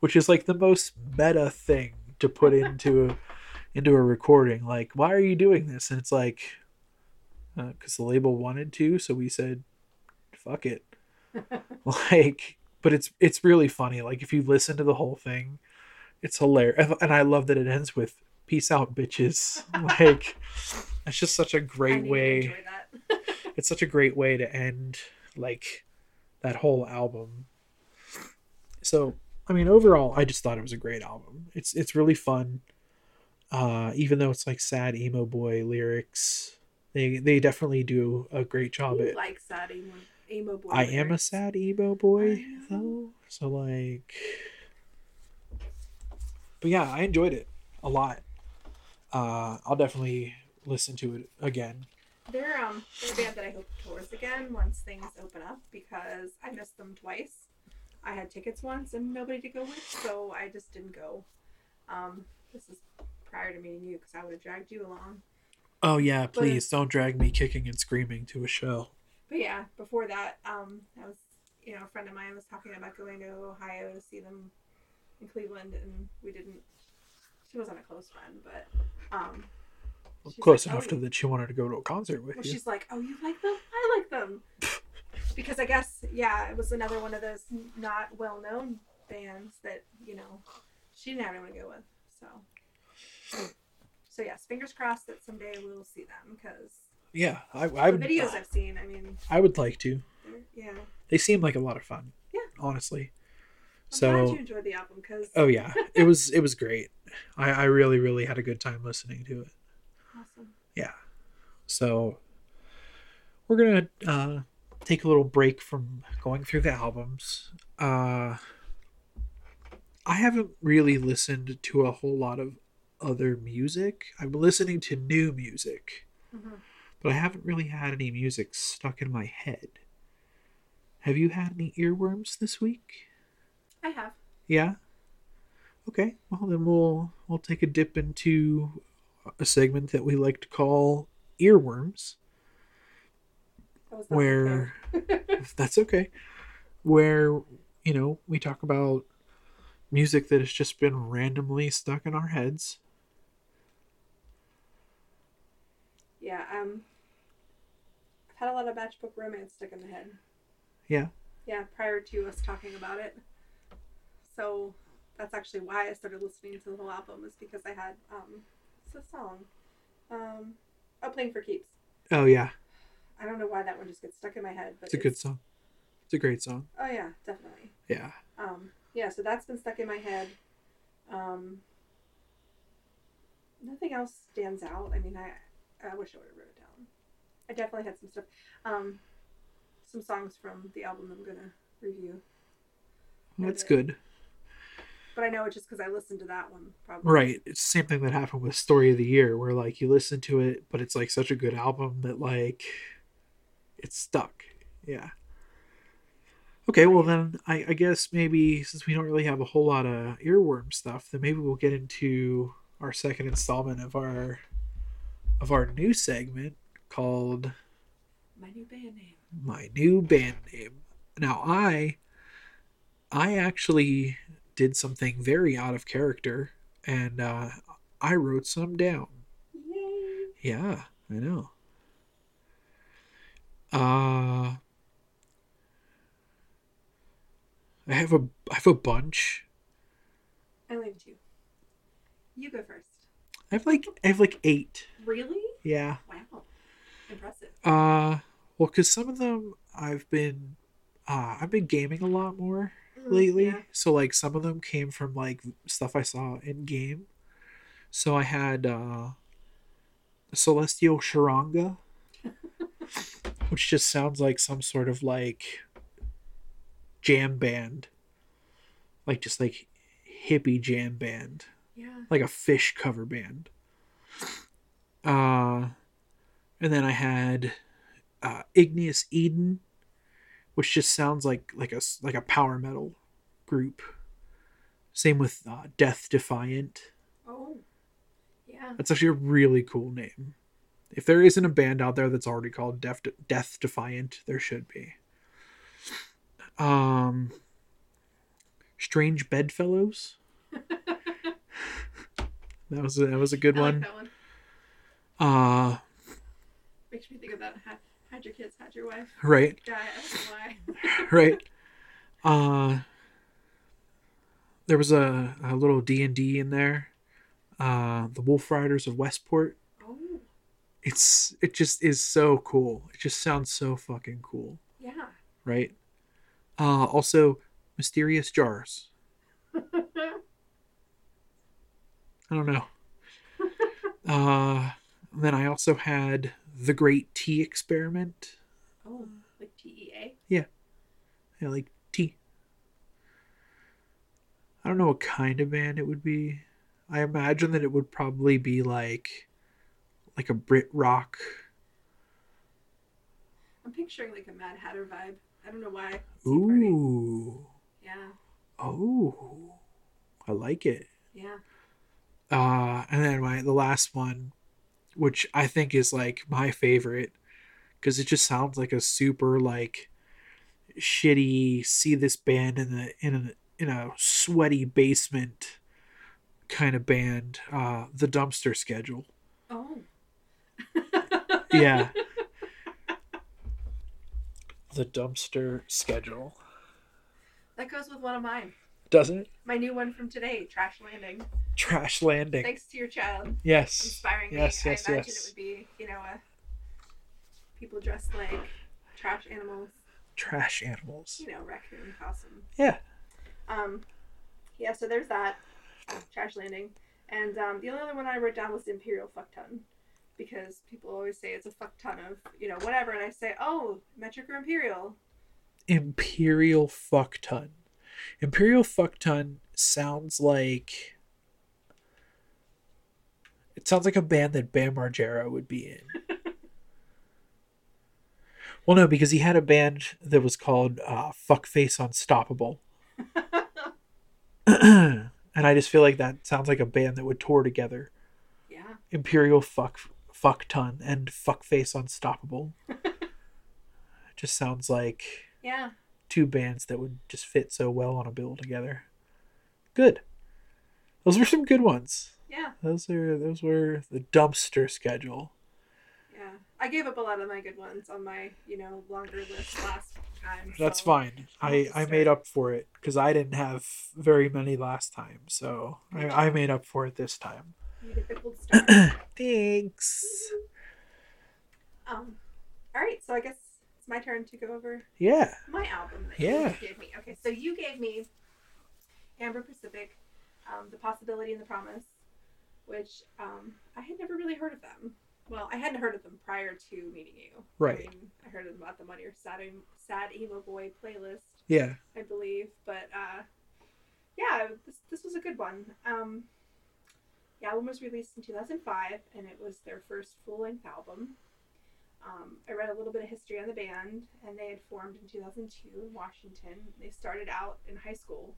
[SPEAKER 1] which is like the most meta thing to put into a, into a recording like why are you doing this? And it's like uh, because the label wanted to so we said fuck it. Like but it's it's really funny like if you listen to the whole thing it's hilarious and i love that it ends with peace out bitches. Like it's just such a great way it's such a great way to end like that whole album. So i mean overall i just thought it was a great album. It's it's really fun uh even though it's like sad emo boy lyrics they they definitely do a great job
[SPEAKER 2] You
[SPEAKER 1] at
[SPEAKER 2] like sad emo, emo boy.
[SPEAKER 1] I am a sad emo boy though. So like But yeah, I enjoyed it a lot. Uh I'll definitely listen to it again.
[SPEAKER 2] They're um they're a band that I hope tours again once things open up because I missed them twice. I had tickets once and nobody to go with, so I just didn't go. Um, this is prior to meeting you because I would have dragged you along.
[SPEAKER 1] Oh yeah, please don't drag me kicking and screaming to a show.
[SPEAKER 2] But yeah, before that, um, I was you know a friend of mine was talking about going to Ohio to see them in Cleveland, and we didn't. She wasn't a close friend, but um, she's
[SPEAKER 1] Close
[SPEAKER 2] like,
[SPEAKER 1] enough
[SPEAKER 2] "Oh,
[SPEAKER 1] to that she wanted to go to a concert with
[SPEAKER 2] Well,
[SPEAKER 1] you.
[SPEAKER 2] she's like, "Oh, you like them? I like them." because I guess, yeah, it was another one of those not well-known bands that you know she didn't have anyone to go with. So, so yes, fingers crossed that someday we'll see them because
[SPEAKER 1] Yeah, I I
[SPEAKER 2] the
[SPEAKER 1] would
[SPEAKER 2] videos I've seen, I mean,
[SPEAKER 1] I would like to.
[SPEAKER 2] yeah.
[SPEAKER 1] They seem like a lot of fun.
[SPEAKER 2] Yeah.
[SPEAKER 1] honestly.
[SPEAKER 2] I'm
[SPEAKER 1] so
[SPEAKER 2] glad you enjoyed the album because
[SPEAKER 1] oh yeah, it was it was great. I I really really had a good time listening to it.
[SPEAKER 2] awesome.
[SPEAKER 1] Yeah. So we're gonna uh, take a little break from going through the albums. Uh, I haven't really listened to a whole lot of other music. I'm listening to new music,
[SPEAKER 2] Mhm.
[SPEAKER 1] but I haven't really had any music stuck in my head. Have you had any earworms this week?
[SPEAKER 2] I have.
[SPEAKER 1] Yeah. Okay. Well, then we'll we'll take a dip into a segment that we like to call earworms,
[SPEAKER 2] That
[SPEAKER 1] where that's okay. Where you know we talk about music that has just been randomly stuck in our heads.
[SPEAKER 2] Yeah. Um, I've had a lot of matchbook romance stuck in the head.
[SPEAKER 1] Yeah.
[SPEAKER 2] Yeah, prior to us talking about it. So that's actually why I started listening to the whole album was because I had um, it's a song, um, "Oh, Playing for Keeps."
[SPEAKER 1] Oh yeah,
[SPEAKER 2] I don't know why that one just gets stuck in my head, but
[SPEAKER 1] it's a good song. It's a great song.
[SPEAKER 2] Oh yeah, definitely.
[SPEAKER 1] Yeah.
[SPEAKER 2] Um, yeah, so that's been stuck in my head. Um, nothing else stands out. I mean, I I wish I would have wrote it down. I definitely had some stuff. Um, some songs from the album I'm gonna review,
[SPEAKER 1] That's
[SPEAKER 2] Okay.
[SPEAKER 1] good.
[SPEAKER 2] but I know it's just because I listened to that one. Probably.
[SPEAKER 1] Right. It's the same thing that happened with Story of the Year, where like you listen to it, but it's like such a good album that like it's stuck. Yeah. Okay, well then I, I guess maybe since we don't really have a whole lot of earworm stuff, then maybe we'll get into our second installment of our of our new segment called
[SPEAKER 2] My new band name.
[SPEAKER 1] my new band name. Now I I actually did something very out of character and uh I wrote some down.
[SPEAKER 2] Yay!
[SPEAKER 1] Yeah, I know. Uh I have a I have a bunch.
[SPEAKER 2] I leave it to you. You go first.
[SPEAKER 1] I have like I have like 8.
[SPEAKER 2] Really?
[SPEAKER 1] Yeah.
[SPEAKER 2] Wow. Impressive.
[SPEAKER 1] Uh well cuz some of them I've been uh I've been gaming a lot more. lately.
[SPEAKER 2] Yeah.
[SPEAKER 1] So like some of them came from like stuff I saw in game. So I had uh Celestial Charanga, which just sounds like some sort of like jam band. Like just like hippie jam band.
[SPEAKER 2] Yeah.
[SPEAKER 1] Like a Phish cover band. Uh and then I had uh Igneous Eden, which just sounds like like a like a power metal group. Same with uh, Death Defiant.
[SPEAKER 2] Oh. Yeah.
[SPEAKER 1] That's actually a really cool name. If there isn't a band out there that's already called Death Death Defiant, there should be. Um, Strange Bedfellows. That was a, that was a good
[SPEAKER 2] like
[SPEAKER 1] one. Uh,
[SPEAKER 2] Makes me think of that. Had, your kids, had your wife.
[SPEAKER 1] right,
[SPEAKER 2] Guy. I don't know why.
[SPEAKER 1] right. Uh, there was a, a little D and D in there. Uh, the Wolf Riders of Westport.
[SPEAKER 2] oh.
[SPEAKER 1] It's it just is so cool. It just sounds so fucking cool,
[SPEAKER 2] Yeah.
[SPEAKER 1] right? Uh, also, mysterious jars. I don't know. Uh, then I also had the Great Tea Experiment.
[SPEAKER 2] oh. Like T E A.
[SPEAKER 1] Yeah, like tea. I don't know what kind of band it would be. I imagine that it would probably be like, like a Brit rock.
[SPEAKER 2] I'm picturing like a Mad Hatter vibe. I don't know why. Tea.
[SPEAKER 1] Ooh,
[SPEAKER 2] Yeah.
[SPEAKER 1] oh, I like it.
[SPEAKER 2] Yeah.
[SPEAKER 1] Uh, and then my the last one, which I think is like my favorite, because it just sounds like a super like shitty see this band in the in a in a sweaty basement kind of band. Uh, the Dumpster Schedule.
[SPEAKER 2] Oh.
[SPEAKER 1] Yeah. the Dumpster Schedule.
[SPEAKER 2] That goes with one of mine.
[SPEAKER 1] Doesn't it?
[SPEAKER 2] My new one from today, Trash Landing.
[SPEAKER 1] Trash landing.
[SPEAKER 2] Thanks to your child
[SPEAKER 1] Yes.
[SPEAKER 2] inspiring
[SPEAKER 1] Yes,
[SPEAKER 2] me.
[SPEAKER 1] yes,
[SPEAKER 2] I imagine
[SPEAKER 1] yes.
[SPEAKER 2] it would be, you know, a people dressed like trash animals,
[SPEAKER 1] Trash animals.
[SPEAKER 2] you know, raccoon, possum.
[SPEAKER 1] Yeah.
[SPEAKER 2] Um, yeah, so there's that trash landing, and um, the only other one I wrote down was imperial fuck ton, because people always say it's a fuck ton of you know whatever, and I say oh metric or imperial.
[SPEAKER 1] Imperial fuck ton. Imperial fuck ton sounds like it sounds like a band that Bam Margera would be in. well, no, because he had a band that was called uh, Fuckface Unstoppable, and I just feel like that sounds like a band that would tour together.
[SPEAKER 2] Yeah,
[SPEAKER 1] Imperial fuck fuck ton and Fuckface Unstoppable. just sounds like
[SPEAKER 2] yeah,
[SPEAKER 1] two bands that would just fit so well on a bill together. Good. Those were some good ones.
[SPEAKER 2] Yeah,
[SPEAKER 1] Those are those were the dumpster schedule.
[SPEAKER 2] yeah. I gave up a lot of my good ones on my you know longer list last time.
[SPEAKER 1] That's
[SPEAKER 2] so-
[SPEAKER 1] fine. I I made up for it because I didn't have very many last time, so I, I made up for it this time.
[SPEAKER 2] You get the gold star.
[SPEAKER 1] Thanks.
[SPEAKER 2] um, all right, so I guess it's my turn to go over
[SPEAKER 1] Yeah.
[SPEAKER 2] my album that
[SPEAKER 1] Yeah.
[SPEAKER 2] you gave me. Okay, so you gave me Amber Pacific, um, The Possibility and the Promise, which um, I had never really heard of them. Well, I hadn't heard of them prior to meeting you.
[SPEAKER 1] Right.
[SPEAKER 2] I, mean, I heard about them on your Sad, Sad Emo Boy playlist,
[SPEAKER 1] Yeah.
[SPEAKER 2] I believe. But uh, yeah, this, this was a good one. Um, the album was released in 2005, and it was their first full length album. Um, I read a little bit of history on the band, and they had formed in 2002 in Washington. They started out in high school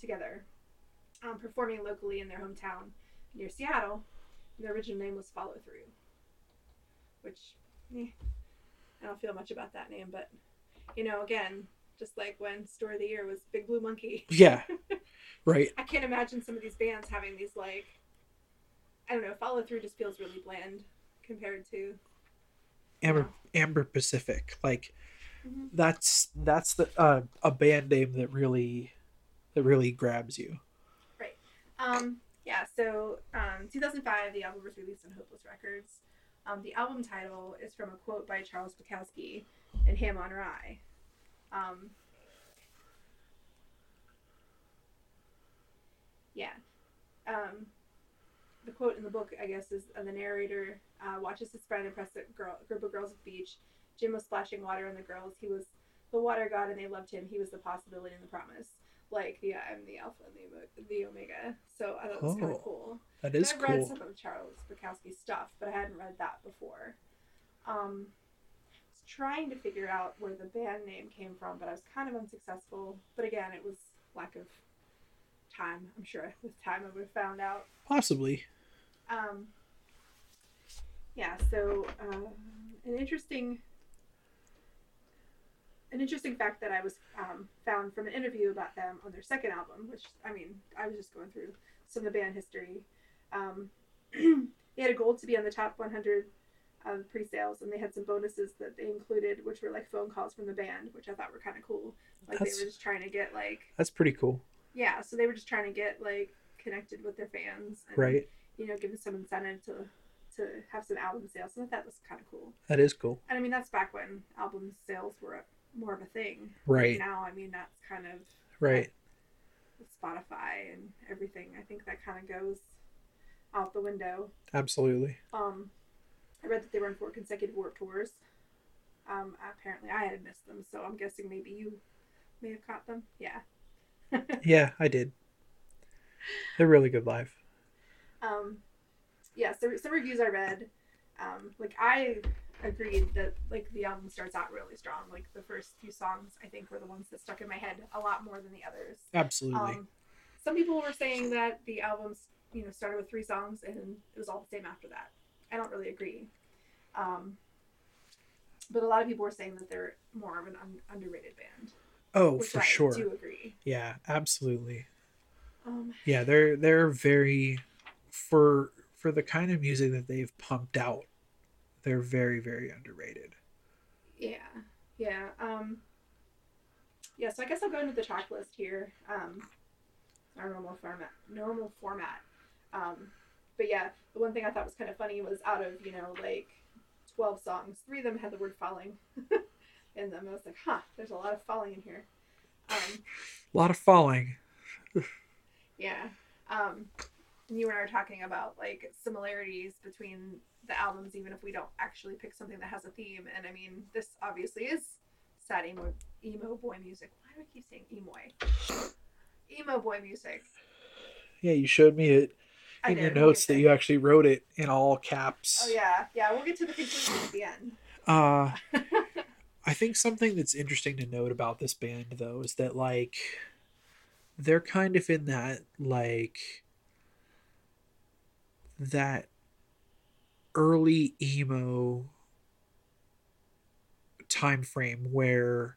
[SPEAKER 2] together, um, performing locally in their hometown near Seattle. And their original name was Follow Through, which eh, I don't feel much about that name, but you know, again, just like when Story of the Year was Big Blue Monkey.
[SPEAKER 1] Yeah. Right.
[SPEAKER 2] I can't imagine some of these bands having these like I don't know, follow through just feels really bland compared to
[SPEAKER 1] Amber Amber Pacific. Like
[SPEAKER 2] Mhm.
[SPEAKER 1] that's that's the uh, a band name that really that really grabs you. Right.
[SPEAKER 2] Um yeah, so um 2005 the album was released on Hopeless Records. Um, the album title is from a quote by Charles Bukowski in Ham on Rye. Um, yeah. Um, the quote in the book, I guess, is uh, the narrator uh, watches his friend impress a girl, group of girls at the beach. Jim was splashing water on the girls. He was the water god, and they loved him. He was the possibility and the promise. Like the I'm the alpha and the, the omega. So I thought it was kind
[SPEAKER 1] Oh,
[SPEAKER 2] of cool.
[SPEAKER 1] That is
[SPEAKER 2] I've read some of Charles Bukowski's stuff, but I hadn't read that before. Um, I was trying to figure out where the band name came from, but I was kind of unsuccessful. But again, it was lack of time. I'm sure with time I would have found out.
[SPEAKER 1] Possibly.
[SPEAKER 2] Um, yeah, so um, an interesting an interesting fact that I was um, found from an interview about them on their second album, which I mean, I was just going through some of the band history. Um, they had a goal to be on the top 100 of pre-sales, and they had some bonuses that they included, which were like phone calls from the band, which I thought were kind of cool. Like
[SPEAKER 1] That's-
[SPEAKER 2] they were just trying to get like
[SPEAKER 1] That's pretty cool.
[SPEAKER 2] yeah, so they were just trying to get like connected with their fans, and,
[SPEAKER 1] Right.
[SPEAKER 2] You know, give them some incentive to to have some album sales, and I thought that was kind of cool.
[SPEAKER 1] That is cool.
[SPEAKER 2] And I mean, that's back when album sales were more of a thing.
[SPEAKER 1] Right.
[SPEAKER 2] Now, I mean, that's kind of
[SPEAKER 1] Right.
[SPEAKER 2] Spotify and everything. I think that kind of goes out the window.
[SPEAKER 1] Absolutely.
[SPEAKER 2] Um, I read that they were on four consecutive Warp tours. Um, apparently, I had missed them, so I'm guessing maybe you may have caught them. Yeah.
[SPEAKER 1] Yeah, I did. They're really good live.
[SPEAKER 2] um, yeah. So some reviews I read, um, like I agreed that like the album starts out really strong. Like the first few songs, I think, were the ones that stuck in my head a lot more than the others.
[SPEAKER 1] Absolutely.
[SPEAKER 2] Um, some people were saying that the albums, you know, started with three songs and it was all the same after that. I don't really agree. Um, but a lot of people were saying that they're more of an un- underrated band.
[SPEAKER 1] oh, for
[SPEAKER 2] I
[SPEAKER 1] sure.
[SPEAKER 2] do agree.
[SPEAKER 1] Yeah, absolutely.
[SPEAKER 2] Um,
[SPEAKER 1] Yeah, they're they're very for for the kind of music that they've pumped out. They're very very underrated.
[SPEAKER 2] yeah, yeah. Um, yeah, so I guess I'll go into the track list here. Um, our normal format. Normal format. Um, but yeah, the one thing I thought was kind of funny was out of you know like twelve songs, three of them had the word falling in them. I was like, huh, there's a lot of falling in here. Um,
[SPEAKER 1] A lot of falling.
[SPEAKER 2] yeah. Um, and you and I were talking about like similarities between the albums, even if we don't actually pick something that has a theme. And I mean, this obviously is sad emo emo boy music. Why do I keep saying emo? Emo boy music.
[SPEAKER 1] Yeah, you showed me it in your
[SPEAKER 2] did,
[SPEAKER 1] notes that you actually wrote it in all caps.
[SPEAKER 2] Oh yeah, yeah. We'll get to the conclusion at the end.
[SPEAKER 1] Uh, I think something that's interesting to note about this band, though, is that like they're kind of in that like that early emo time frame where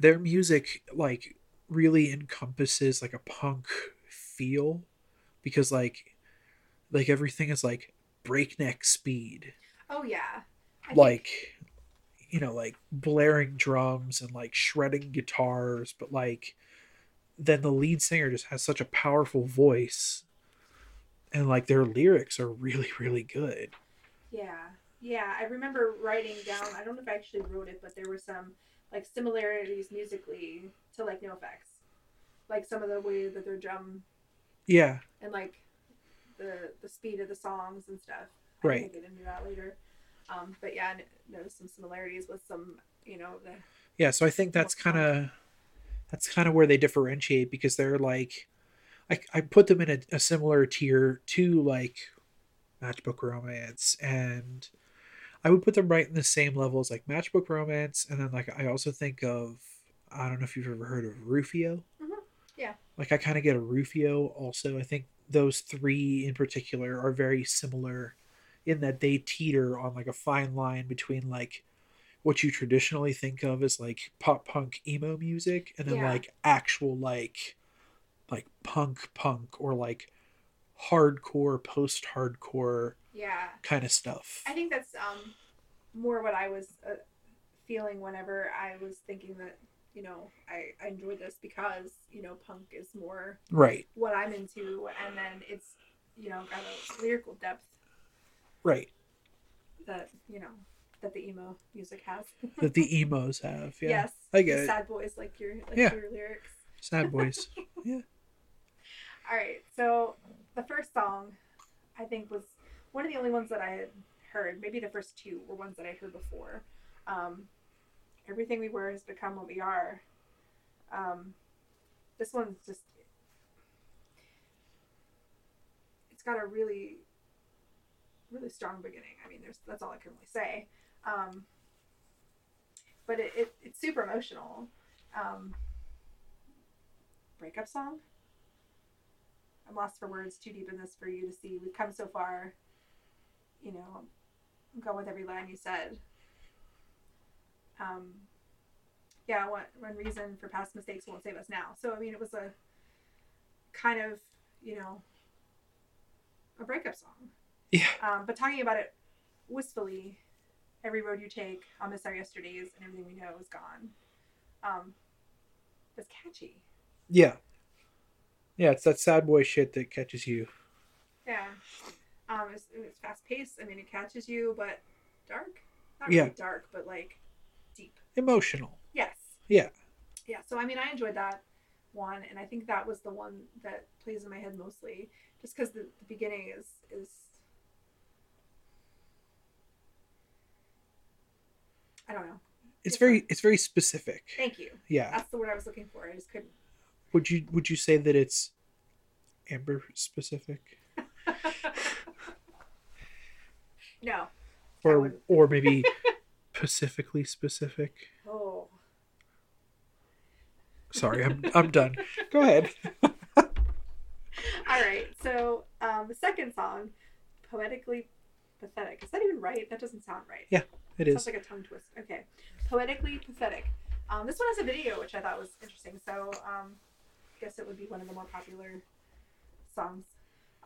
[SPEAKER 1] their music like really encompasses like a punk feel because like like everything is like breakneck speed
[SPEAKER 2] Oh yeah. I think-
[SPEAKER 1] like you know like blaring drums and like shredding guitars but like then the lead singer just has such a powerful voice and like their lyrics are really really good
[SPEAKER 2] Yeah, yeah. I remember writing down. I don't know if I actually wrote it, but there were some like similarities musically to like NOFX, like some of the way that their drum
[SPEAKER 1] yeah
[SPEAKER 2] and like the the speed of the songs and stuff.
[SPEAKER 1] Right.
[SPEAKER 2] We'll get into that later. Um, but yeah, noticed some similarities with some, you know, the
[SPEAKER 1] yeah so i think that's kind of that's kind of where they differentiate because they're like i, I put them in a, a similar tier to like matchbook romance and i would put them right in the same level as like matchbook romance and then like i also think of i don't know if you've ever heard of rufio
[SPEAKER 2] Mhm. Yeah.
[SPEAKER 1] like i kind of get a rufio also i think those three in particular are very similar in that they teeter on like a fine line between like what you traditionally think of as like pop punk emo music and then
[SPEAKER 2] Yeah.
[SPEAKER 1] like actual like like punk punk or like hardcore post hardcore
[SPEAKER 2] yeah.
[SPEAKER 1] kind of stuff
[SPEAKER 2] I think that's um more what I was uh, feeling whenever I was thinking that you know I I enjoyed this because you know punk is more
[SPEAKER 1] right
[SPEAKER 2] what I'm into, and then it's you know got a lyrical depth
[SPEAKER 1] right
[SPEAKER 2] that you know that the emo music has.
[SPEAKER 1] that the emos have yeah
[SPEAKER 2] Yes,
[SPEAKER 1] I get it.
[SPEAKER 2] Sad boys like your like
[SPEAKER 1] Yeah.
[SPEAKER 2] your lyrics.
[SPEAKER 1] sad boys
[SPEAKER 2] All right, so the first song I think was one of the only ones that I had heard. Maybe the first two were ones that I heard before. Um, Everything we were has become what we are. Um, this one's just it's got a really really strong beginning. I mean, there's that's all I can really say. Um, but it, it it's super emotional. Um, breakup song. I'm lost for words, too deep in this for you to see. We've come so far. You know, go with every line you said. Um, yeah, one, one reason for past mistakes won't save us now. So, I mean, it was a kind of, you know, a breakup song.
[SPEAKER 1] yeah
[SPEAKER 2] Um, but talking about it wistfully, every road you take, I'll miss our yesterdays, and everything we know is gone. Um, it's catchy.
[SPEAKER 1] yeah yeah it's that sad boy shit that catches you
[SPEAKER 2] Yeah. Um, it's, it's fast paced. I mean, it catches you, but dark. Not
[SPEAKER 1] Yeah.
[SPEAKER 2] really dark, but like deep.
[SPEAKER 1] emotional
[SPEAKER 2] Yes.
[SPEAKER 1] Yeah.
[SPEAKER 2] Yeah. So I mean, I enjoyed that one, and I think that was the one that plays in my head mostly, just because the, the beginning is is. I don't know.
[SPEAKER 1] it's
[SPEAKER 2] Different.
[SPEAKER 1] very it's very specific
[SPEAKER 2] Thank you.
[SPEAKER 1] yeah
[SPEAKER 2] That's the word I was looking for. I just couldn't.
[SPEAKER 1] Would you would you say that it's amber specific
[SPEAKER 2] no.
[SPEAKER 1] or or maybe pacifically specific
[SPEAKER 2] Oh.
[SPEAKER 1] sorry i'm i'm done go ahead
[SPEAKER 2] All right. So um, the second song, poetically pathetic. Is that even right? That doesn't sound right.
[SPEAKER 1] Yeah, it
[SPEAKER 2] Sounds
[SPEAKER 1] is
[SPEAKER 2] like a tongue twist. Okay. Poetically pathetic. Um, this one has a video, which I thought was interesting. So um, guess it would be one of the more popular songs.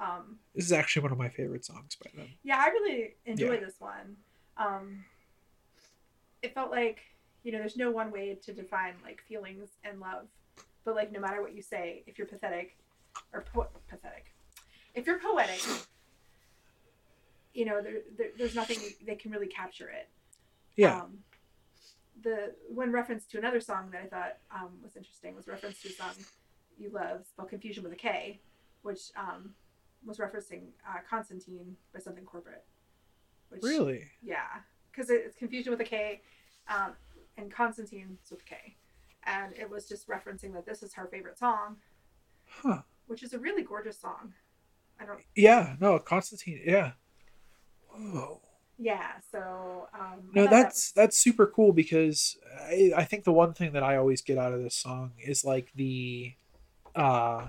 [SPEAKER 2] Um,
[SPEAKER 1] this is actually one of my favorite songs by them
[SPEAKER 2] yeah, I really enjoy
[SPEAKER 1] Yeah.
[SPEAKER 2] this one. Um, it felt like you know, there's no one way to define like feelings and love. but like no matter what you say, if you're pathetic or po- pathetic, if you're poetic, you know there, there there's nothing that can really capture it.
[SPEAKER 1] Yeah.
[SPEAKER 2] Um, the one reference to another song that I thought um, was interesting was reference to a song you love spelled confusion with a K, which um, was referencing uh, Konstantine by something corporate. Which,
[SPEAKER 1] really?
[SPEAKER 2] Yeah, because it's confusion with a K, um, and Konstantine is with a K, and it was just referencing that this is her favorite song,
[SPEAKER 1] Huh.
[SPEAKER 2] which is a really gorgeous song. I don't.
[SPEAKER 1] Yeah. No, Konstantine. Yeah. Whoa.
[SPEAKER 2] Yeah. So. Um,
[SPEAKER 1] No,
[SPEAKER 2] thought that
[SPEAKER 1] that's that's super cool because I, I think the one thing that I always get out of this song is like the uh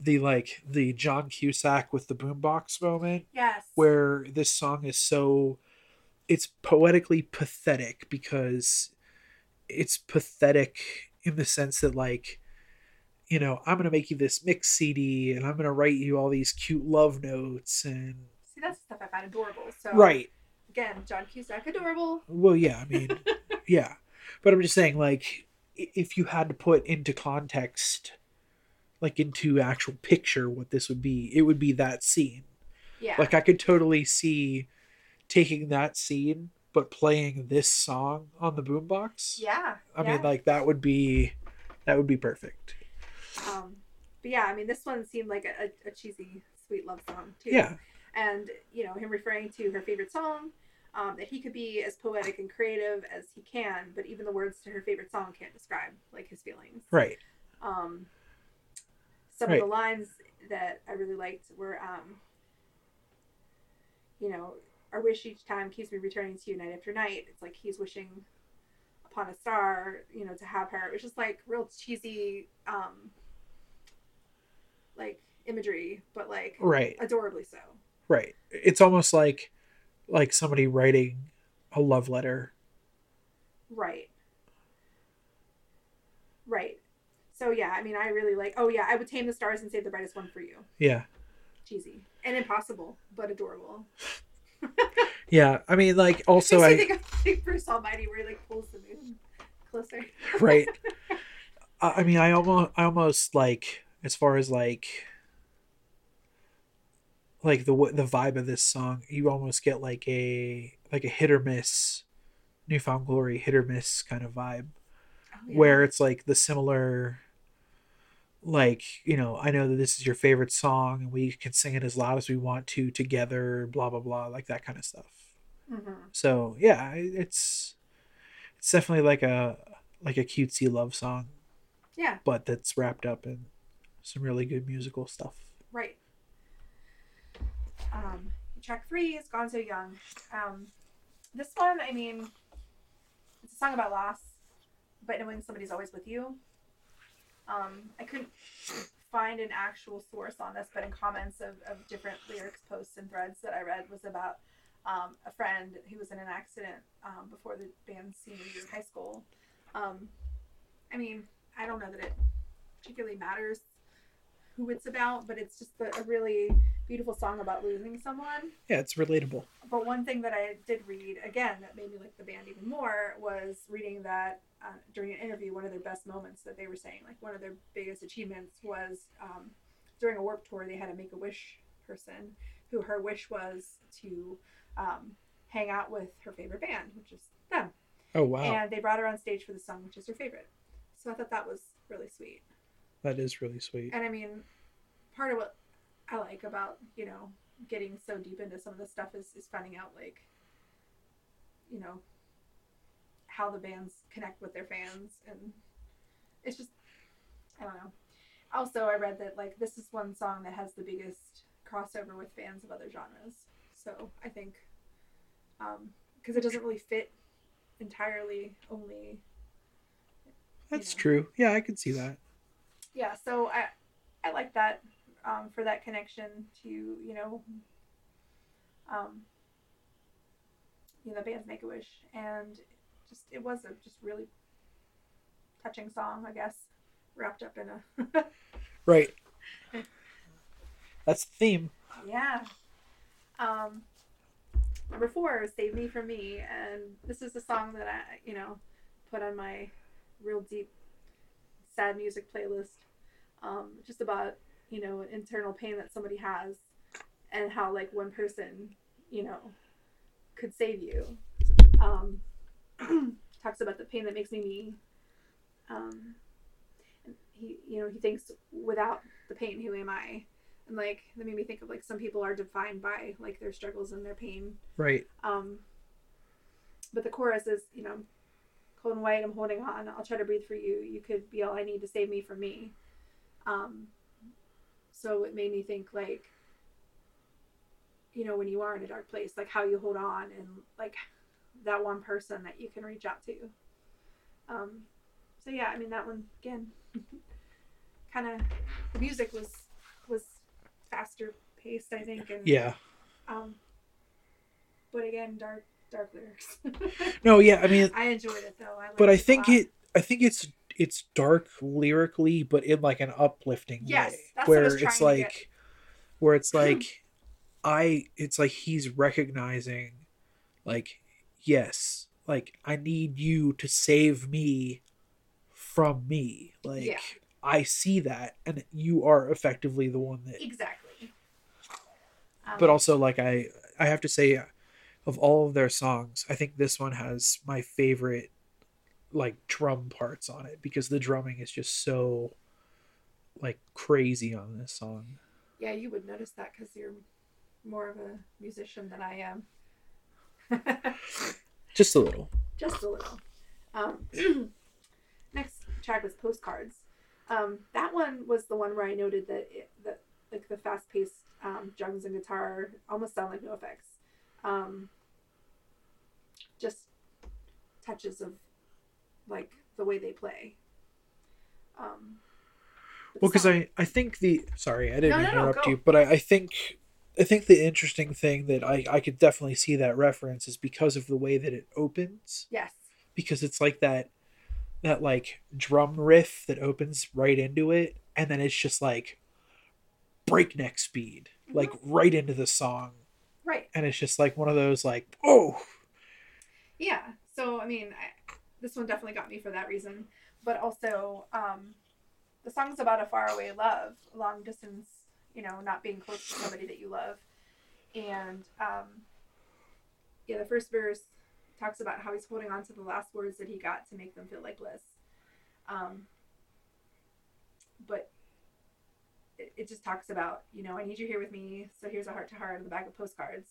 [SPEAKER 1] the like the John Cusack with the boombox moment
[SPEAKER 2] Yes.
[SPEAKER 1] where this song is so it's poetically pathetic because it's pathetic in the sense that like you know i'm going to make you this mix cd and i'm going to write you all these cute love notes and
[SPEAKER 2] See, that's stuff I find adorable. So.
[SPEAKER 1] right
[SPEAKER 2] Again, John Cusack, adorable.
[SPEAKER 1] well yeah i mean yeah but i'm just saying like if you had to put into context like into actual picture what this would be it would be that scene
[SPEAKER 2] Yeah.
[SPEAKER 1] Like I could totally see taking that scene but playing this song on the boombox.
[SPEAKER 2] yeah.
[SPEAKER 1] I
[SPEAKER 2] yeah.
[SPEAKER 1] mean like that would be that would be perfect.
[SPEAKER 2] Um, but yeah, I mean, this one seemed like a, a, a cheesy, sweet love song too.
[SPEAKER 1] Yeah.
[SPEAKER 2] And you know, him referring to her favorite song, um, that he could be as poetic and creative as he can, but even the words to her favorite song can't describe like his feelings.
[SPEAKER 1] Right.
[SPEAKER 2] Um, some
[SPEAKER 1] Right.
[SPEAKER 2] of the lines that I really liked were, um, you know, our wish each time keeps me returning to you night after night. It's like he's wishing upon a star, you know, to have her. It was just like real cheesy, um, like imagery, but like
[SPEAKER 1] Right.
[SPEAKER 2] adorably so.
[SPEAKER 1] Right. It's almost like like somebody writing a love letter.
[SPEAKER 2] Right. Right. So yeah, I mean, I really like. Oh yeah, I would tame the stars and save the brightest one for you.
[SPEAKER 1] Yeah.
[SPEAKER 2] Cheesy and impossible, but adorable.
[SPEAKER 1] Yeah. I mean like also I
[SPEAKER 2] think like Bruce Almighty, where he like pulls the moon closer.
[SPEAKER 1] right. I I mean I almost I almost like as far as like like the the vibe of this song, you almost get like a like a hit or miss newfound glory hit or miss kind of vibe.
[SPEAKER 2] Oh, yeah.
[SPEAKER 1] where it's like the similar like you know i know that this is your favorite song and we can sing it as loud as we want to together blah blah blah like that kind of stuff
[SPEAKER 2] Mhm.
[SPEAKER 1] so yeah it's it's definitely like a like a cutesy love song
[SPEAKER 2] Yeah.
[SPEAKER 1] but that's wrapped up in some really good musical stuff
[SPEAKER 2] Right. Um, track three is Gone So Young. Um, this one, I mean, it's a song about loss, but knowing somebody's always with you. Um, I couldn't find an actual source on this, but in comments of, of different lyrics, posts, and threads that I read was about um, a friend who was in an accident um, before the band's senior year of high school. Um, I mean, I don't know that it particularly matters who it's about, but it's just a, a really beautiful song about losing someone.
[SPEAKER 1] yeah it's relatable
[SPEAKER 2] But one thing that I did read again that made me like the band even more was reading that uh, during an interview, one of their best moments that they were saying, like one of their biggest achievements was um, during a warp tour, they had a make a wish person who her wish was to um, hang out with her favorite band, which is them.
[SPEAKER 1] oh wow
[SPEAKER 2] And they brought her on stage for the song, which is her favorite. So I thought that was really sweet.
[SPEAKER 1] that is really sweet
[SPEAKER 2] And I mean, part of what I like about, you know, getting so deep into some of this stuff is, is finding out, like, you know, how the bands connect with their fans. And it's just, I don't know. Also, I read that, like, this is one song that has the biggest crossover with fans of other genres. So I think, um, because it doesn't really fit entirely only
[SPEAKER 1] that's
[SPEAKER 2] know.
[SPEAKER 1] true yeah i could see that
[SPEAKER 2] yeah so i i like that um, for that connection to you know um you know the band's make a wish and just it was a just really touching song i guess wrapped up in a
[SPEAKER 1] right. That's the theme.
[SPEAKER 2] Yeah. Um number four is save me from me. And this is a song that i you know put on my real deep sad music playlist, um, just about you know an internal pain that somebody has, and how like one person, you know, could save you. Um, talks about the pain that makes me me. Um, he, you know, he thinks without the pain, who am I? And like that made me think of like some people are defined by like their struggles and their pain.
[SPEAKER 1] Right.
[SPEAKER 2] Um, but the chorus is, you know, cold and white, I'm holding on. I'll try to breathe for you. You could be all I need to save me from me. Um, so it made me think like, you know, when you are in a dark place, like how you hold on and like that one person that you can reach out to. Um, so yeah, I mean that one again, kind of the music was was faster paced, I think, and
[SPEAKER 1] Yeah.
[SPEAKER 2] um, but again, dark dark lyrics.
[SPEAKER 1] No, yeah, I mean
[SPEAKER 2] I enjoyed it though. I
[SPEAKER 1] but i think
[SPEAKER 2] lot.
[SPEAKER 1] it I think it's it's dark lyrically, but in like an uplifting
[SPEAKER 2] Yes,
[SPEAKER 1] way.
[SPEAKER 2] that's what I
[SPEAKER 1] where
[SPEAKER 2] was
[SPEAKER 1] it's like where it's like I it's like he's recognizing like yes, like I need you to save me from me. Like
[SPEAKER 2] Yeah.
[SPEAKER 1] I see that and you are effectively the one that
[SPEAKER 2] exactly. Um,
[SPEAKER 1] but also like I I have to say of all of their songs, I think this one has my favorite like drum parts on it because the drumming is just so like crazy on this song.
[SPEAKER 2] yeah, you would notice that because you're more of a musician than I am.
[SPEAKER 1] Just a little.
[SPEAKER 2] Just a little. Um, next track was postcards. Um, that one was the one where I noted that it, that like the fast paced um, drums and guitar almost sound like NOFX. Um, just touches of like the way they play. Um,
[SPEAKER 1] Well, because I I think the sorry I didn't
[SPEAKER 2] No, no, no,
[SPEAKER 1] interrupt
[SPEAKER 2] go.
[SPEAKER 1] you, but I, I think I think the interesting thing that I I could definitely see that reference is because of the way that it opens.
[SPEAKER 2] yes,
[SPEAKER 1] because it's like that that like drum riff that opens right into it and then it's just like breakneck speed like right into the song
[SPEAKER 2] right.
[SPEAKER 1] and it's just like one of those like oh
[SPEAKER 2] Yeah. So I mean, I, this one definitely got me for that reason, but also um, the song's about a faraway love, long distance. You know, not being close to somebody that you love, and um, yeah, the first verse talks about how he's holding on to the last words that he got to make them feel like bliss. Um, but it, it just talks about, you know, I need you here with me, so here's a heart to heart and a bag of postcards.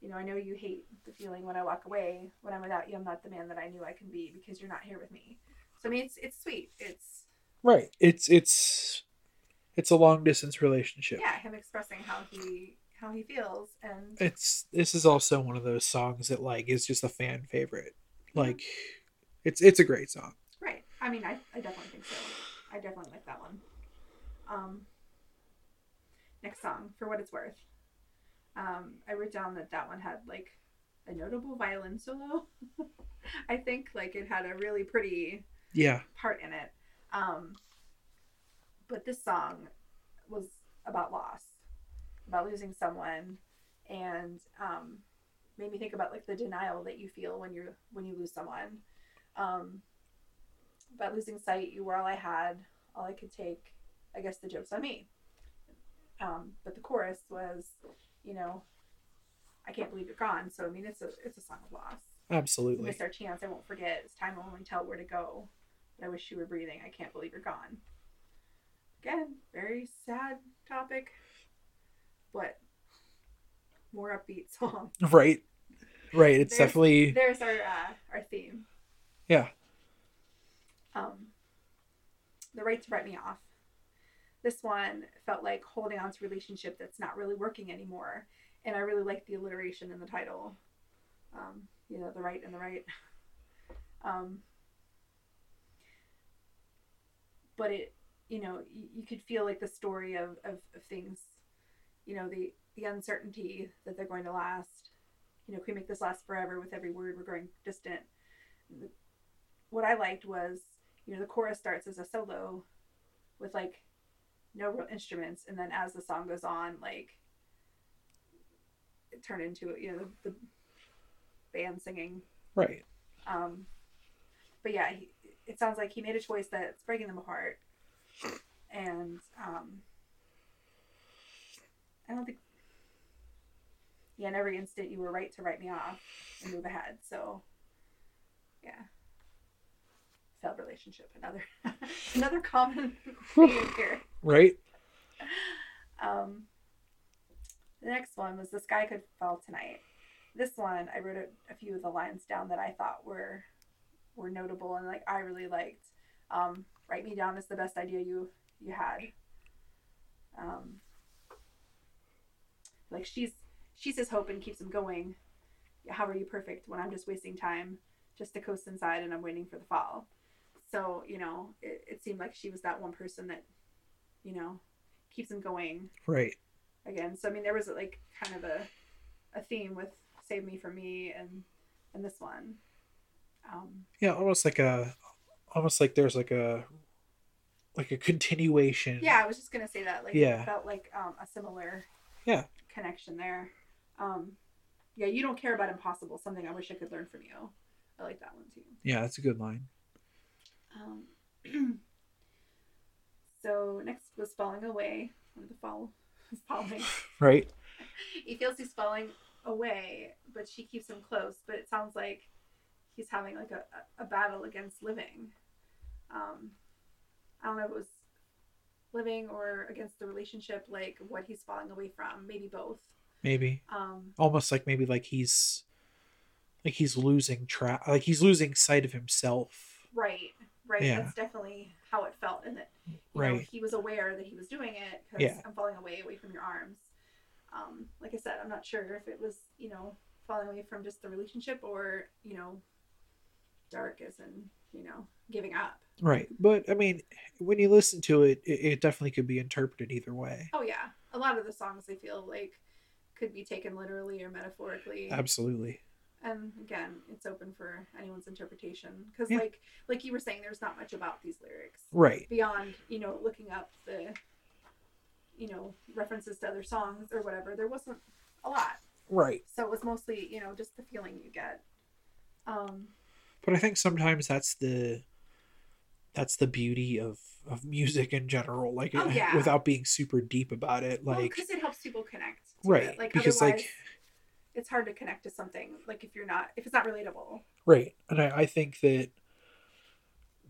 [SPEAKER 2] You know, I know you hate the feeling when I walk away. When I'm without you, I'm not the man that I knew I can be because you're not here with me. So I mean, it's it's sweet. It's
[SPEAKER 1] right it's it's it's a long distance relationship
[SPEAKER 2] yeah, him expressing how he how he feels, and
[SPEAKER 1] it's this is also one of those songs that like is just a fan favorite like it's it's a great song
[SPEAKER 2] right. I mean, I I definitely think so. I definitely like that one. Um. Next song, for what it's worth. Um, I wrote down that that one had like a notable violin solo. I think like it had a really pretty
[SPEAKER 1] yeah
[SPEAKER 2] part in it. Um, but this song was about loss, about losing someone, and um, made me think about like the denial that you feel when you're when you lose someone. Um, about losing sight, you were all I had, all I could take. I guess the joke's on me. Um, but the chorus was, you know, I can't believe you're gone. So I mean, it's a it's a song of loss. We
[SPEAKER 1] absolutely
[SPEAKER 2] missed our chance. I won't forget. It's time will only tell where to go. But I wish you were breathing. I can't believe you're gone. Again, very sad topic, but more upbeat song.
[SPEAKER 1] right right it's
[SPEAKER 2] There's-
[SPEAKER 1] definitely
[SPEAKER 2] There's our uh, our theme.
[SPEAKER 1] yeah
[SPEAKER 2] Um, the right to write me off. This one felt like holding on to a relationship that's not really working anymore, and I really like the alliteration in the title. Um, you know, the right and the right. Um, but it, you know, you, you could feel like the story of, of, of things, you know, the the uncertainty that they're going to last. You know, can we make this last forever? With every word, we're growing distant. What I liked was you know the chorus starts as a solo with like no real instruments and then as the song goes on like it turned into you know the, the band singing
[SPEAKER 1] right
[SPEAKER 2] um but yeah he, it sounds like he made a choice that's breaking them apart, and um, I don't think. Yeah, in every instant, you were right to write me off and move ahead. So, yeah, failed relationship. Another, another common theme here.
[SPEAKER 1] Right?
[SPEAKER 2] Um, the next one was the sky could fall tonight. This one, I wrote a, a few of the lines down that I thought were were notable and like I really liked. Um, write me down as the best idea you you had. Um, like she's she's his hope and keeps him going. How are you perfect when I'm just wasting time just to coast inside and I'm waiting for the fall? So you know, it, it seemed like she was that one person that, you know, keeps him going
[SPEAKER 1] Right.
[SPEAKER 2] again. So I mean, there was like kind of a a theme with "Save Me for Me" and and this one. Um,
[SPEAKER 1] Yeah, almost like a almost like there's like a like a continuation.
[SPEAKER 2] yeah, I was just gonna say that. Like,
[SPEAKER 1] Yeah.
[SPEAKER 2] it felt like um, a similar
[SPEAKER 1] Yeah.
[SPEAKER 2] connection there. Um, yeah, you don't care about impossible. Something I wish I could learn from you. I like that one too.
[SPEAKER 1] Yeah, that's a good line.
[SPEAKER 2] Um, so next was falling away. One of the fall falling.
[SPEAKER 1] Right?
[SPEAKER 2] he feels he's falling away, but she keeps him close. But it sounds like he's having like a, a battle against living. Um, I don't know if it was living or against the relationship, like what he's falling away from. Maybe both.
[SPEAKER 1] Maybe.
[SPEAKER 2] Um,
[SPEAKER 1] Almost like maybe like he's like he's losing track like he's losing sight of himself.
[SPEAKER 2] right, right.
[SPEAKER 1] Yeah.
[SPEAKER 2] That's definitely how it felt, and that you know, he was aware that he was doing it because
[SPEAKER 1] Yeah.
[SPEAKER 2] I'm falling away, away from your arms. Um, like I said, I'm not sure if it was, you know, falling away from just the relationship or, you know, dark as in, you know, giving up.
[SPEAKER 1] Right. But I mean, when you listen to it, it, it definitely could be interpreted either way.
[SPEAKER 2] Oh yeah, a lot of the songs I feel like could be taken literally or metaphorically.
[SPEAKER 1] Absolutely.
[SPEAKER 2] And again, it's open for anyone's interpretation because,
[SPEAKER 1] Yeah.
[SPEAKER 2] like, like you were saying, there's not much about these lyrics
[SPEAKER 1] Right.
[SPEAKER 2] beyond, you know, looking up the, you know, references to other songs or whatever. There wasn't a lot,
[SPEAKER 1] Right.
[SPEAKER 2] so it was mostly, you know, just the feeling you get. Um,
[SPEAKER 1] But I think sometimes that's the that's the beauty of of music in general like
[SPEAKER 2] Oh, yeah.
[SPEAKER 1] without being super deep about it like
[SPEAKER 2] because it helps people connect.
[SPEAKER 1] right
[SPEAKER 2] it. Like
[SPEAKER 1] because like
[SPEAKER 2] it's hard to connect to something like if you're not if it's not relatable.
[SPEAKER 1] right and I, I think that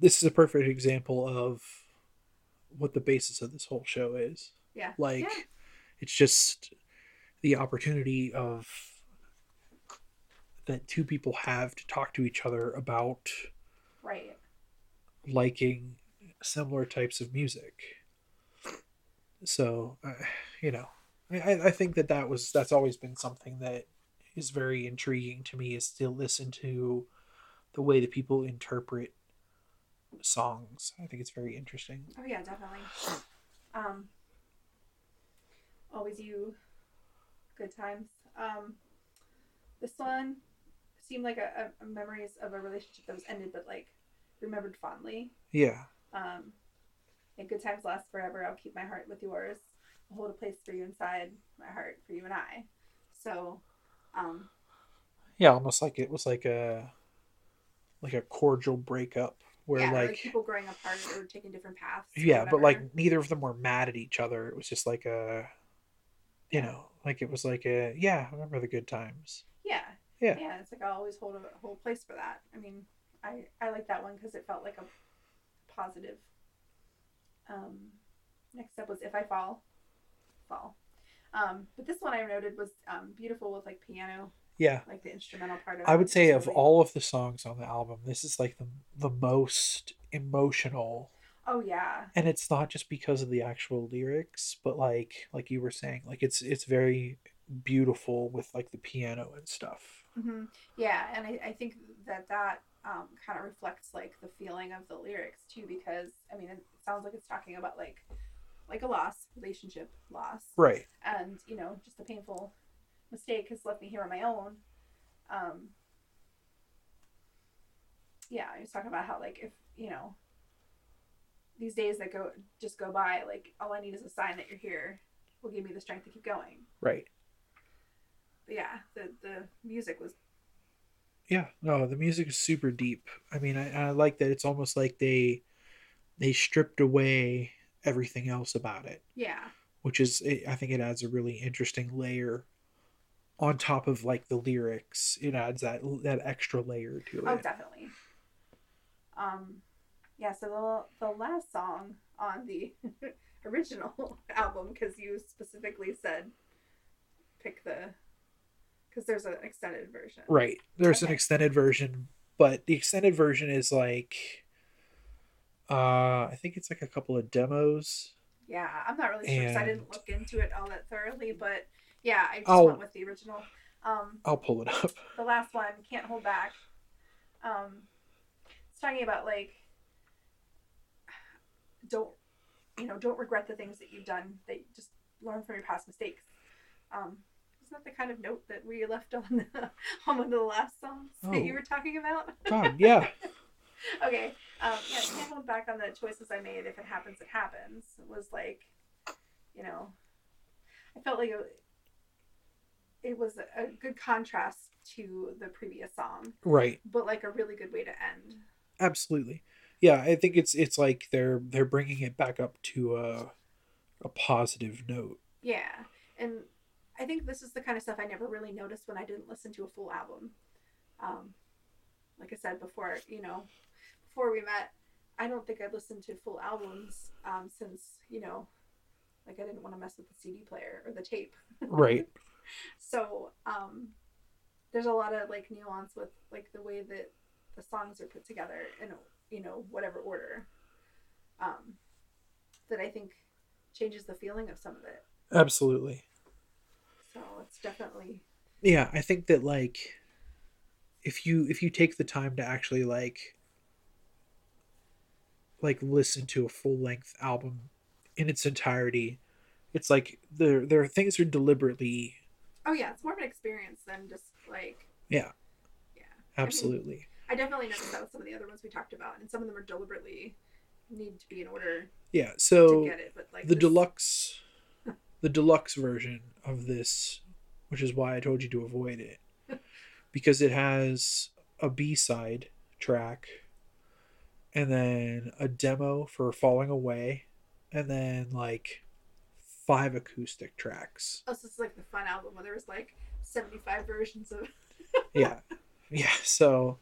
[SPEAKER 1] this is a perfect example of what the basis of this whole show is
[SPEAKER 2] Yeah.
[SPEAKER 1] like
[SPEAKER 2] Yeah.
[SPEAKER 1] it's just the opportunity of that two people have to talk to each other about
[SPEAKER 2] Right.
[SPEAKER 1] liking similar types of music so uh, you know I, I think that that was that's always been something that is very intriguing to me is to listen to the way that people interpret songs i think it's very interesting
[SPEAKER 2] Oh yeah, definitely. Um, always you, good times. Um, this one seemed like a, a, a memories of a relationship that was ended, but like remembered fondly.
[SPEAKER 1] yeah
[SPEAKER 2] Um, and good times last forever. I'll keep my heart with yours. I'll hold a place for you inside my heart for you and I. So, um,
[SPEAKER 1] yeah almost like it was like a like a cordial breakup where
[SPEAKER 2] yeah, or,
[SPEAKER 1] like
[SPEAKER 2] people growing apart or taking different paths.
[SPEAKER 1] yeah but like neither of them were mad at each other it was just like a you know like it was like a yeah I remember the good times
[SPEAKER 2] Yeah.
[SPEAKER 1] Yeah.
[SPEAKER 2] Yeah, it's like I always hold a whole place for that. I mean, I I like that one because it felt like a positive. Um, next up was if I fall, fall. Um, but this one I noted was um, beautiful with like piano,
[SPEAKER 1] yeah
[SPEAKER 2] like the instrumental part of it.
[SPEAKER 1] I would
[SPEAKER 2] was
[SPEAKER 1] say of
[SPEAKER 2] really-
[SPEAKER 1] all of the songs on the album, this is like the the most emotional,
[SPEAKER 2] Oh yeah,
[SPEAKER 1] and it's not just because of the actual lyrics, but like like you were saying, like it's it's very beautiful with like the piano and stuff.
[SPEAKER 2] hmm yeah, and I, I think that that um, kind of reflects like the feeling of the lyrics too, because I mean it sounds like it's talking about like like a loss, relationship loss,
[SPEAKER 1] Right.
[SPEAKER 2] and you know just a painful mistake has left me here on my own um yeah i was talking about how like if you know these days that go just go by like all i need is a sign that you're here will give me the strength to keep going
[SPEAKER 1] Right.
[SPEAKER 2] but yeah the the music was
[SPEAKER 1] Yeah, no, the music is super deep. I mean, I, I like that it's almost like they they stripped away everything else about it,
[SPEAKER 2] Yeah.
[SPEAKER 1] which is it, I think it adds a really interesting layer on top of like the lyrics. It adds that that extra layer to it.
[SPEAKER 2] Oh, definitely. Um, yeah. So the the last song on the original album, because you specifically said pick the, because there's an extended version.
[SPEAKER 1] Right. There's an extended version, but the extended version is like uh I think it's like a couple of demos.
[SPEAKER 2] Yeah, I'm not really sure I didn't look into it all that thoroughly, but yeah, I just
[SPEAKER 1] I'll-
[SPEAKER 2] went with the original. Um,
[SPEAKER 1] I'll pull it up.
[SPEAKER 2] the last one, Can't Hold Back. Um, it's talking about like, don't, you know, don't regret the things that you've done. That you just learn from your past mistakes. Um, isn't that the kind of note that we left on the, on one of the last songs that you
[SPEAKER 1] Oh.
[SPEAKER 2] were talking about?
[SPEAKER 1] God, yeah.
[SPEAKER 2] okay. Um, yeah, can't hold back on the choices I made. If it happens, it happens. It was like, you know, I felt like it, it was a good contrast to the previous song,
[SPEAKER 1] Right.
[SPEAKER 2] but like a really good way to end.
[SPEAKER 1] Absolutely. Yeah, I think it's it's like they're they're bringing it back up to a a positive note.
[SPEAKER 2] Yeah, and I think this is the kind of stuff I never really noticed when I didn't listen to a full album. Um, like I said before, you know, before we met, I don't think I listened to full albums um, since you know, like I didn't want to mess with the CD player or the tape.
[SPEAKER 1] Right.
[SPEAKER 2] So um, there's a lot of like nuance with like the way that the songs are put together in you know whatever order. Um, that I think changes the feeling of some of it.
[SPEAKER 1] Absolutely.
[SPEAKER 2] So it's definitely
[SPEAKER 1] Yeah, I think that like if you if you take the time to actually like like listen to a full length album in its entirety, it's like there there are things are deliberately
[SPEAKER 2] oh yeah, it's more of an experience than just like
[SPEAKER 1] Yeah.
[SPEAKER 2] yeah.
[SPEAKER 1] absolutely.
[SPEAKER 2] I definitely noticed that with some of the other ones we talked about, and some of them are deliberately need to be in order
[SPEAKER 1] Yeah,
[SPEAKER 2] to
[SPEAKER 1] so
[SPEAKER 2] get it. But like
[SPEAKER 1] the
[SPEAKER 2] this-
[SPEAKER 1] deluxe the deluxe version of this which is why i told you to avoid it because it has a b-side track and then a demo for falling away and then like five acoustic tracks
[SPEAKER 2] Oh, so it's like the fun album where there was like seventy five versions of.
[SPEAKER 1] yeah yeah so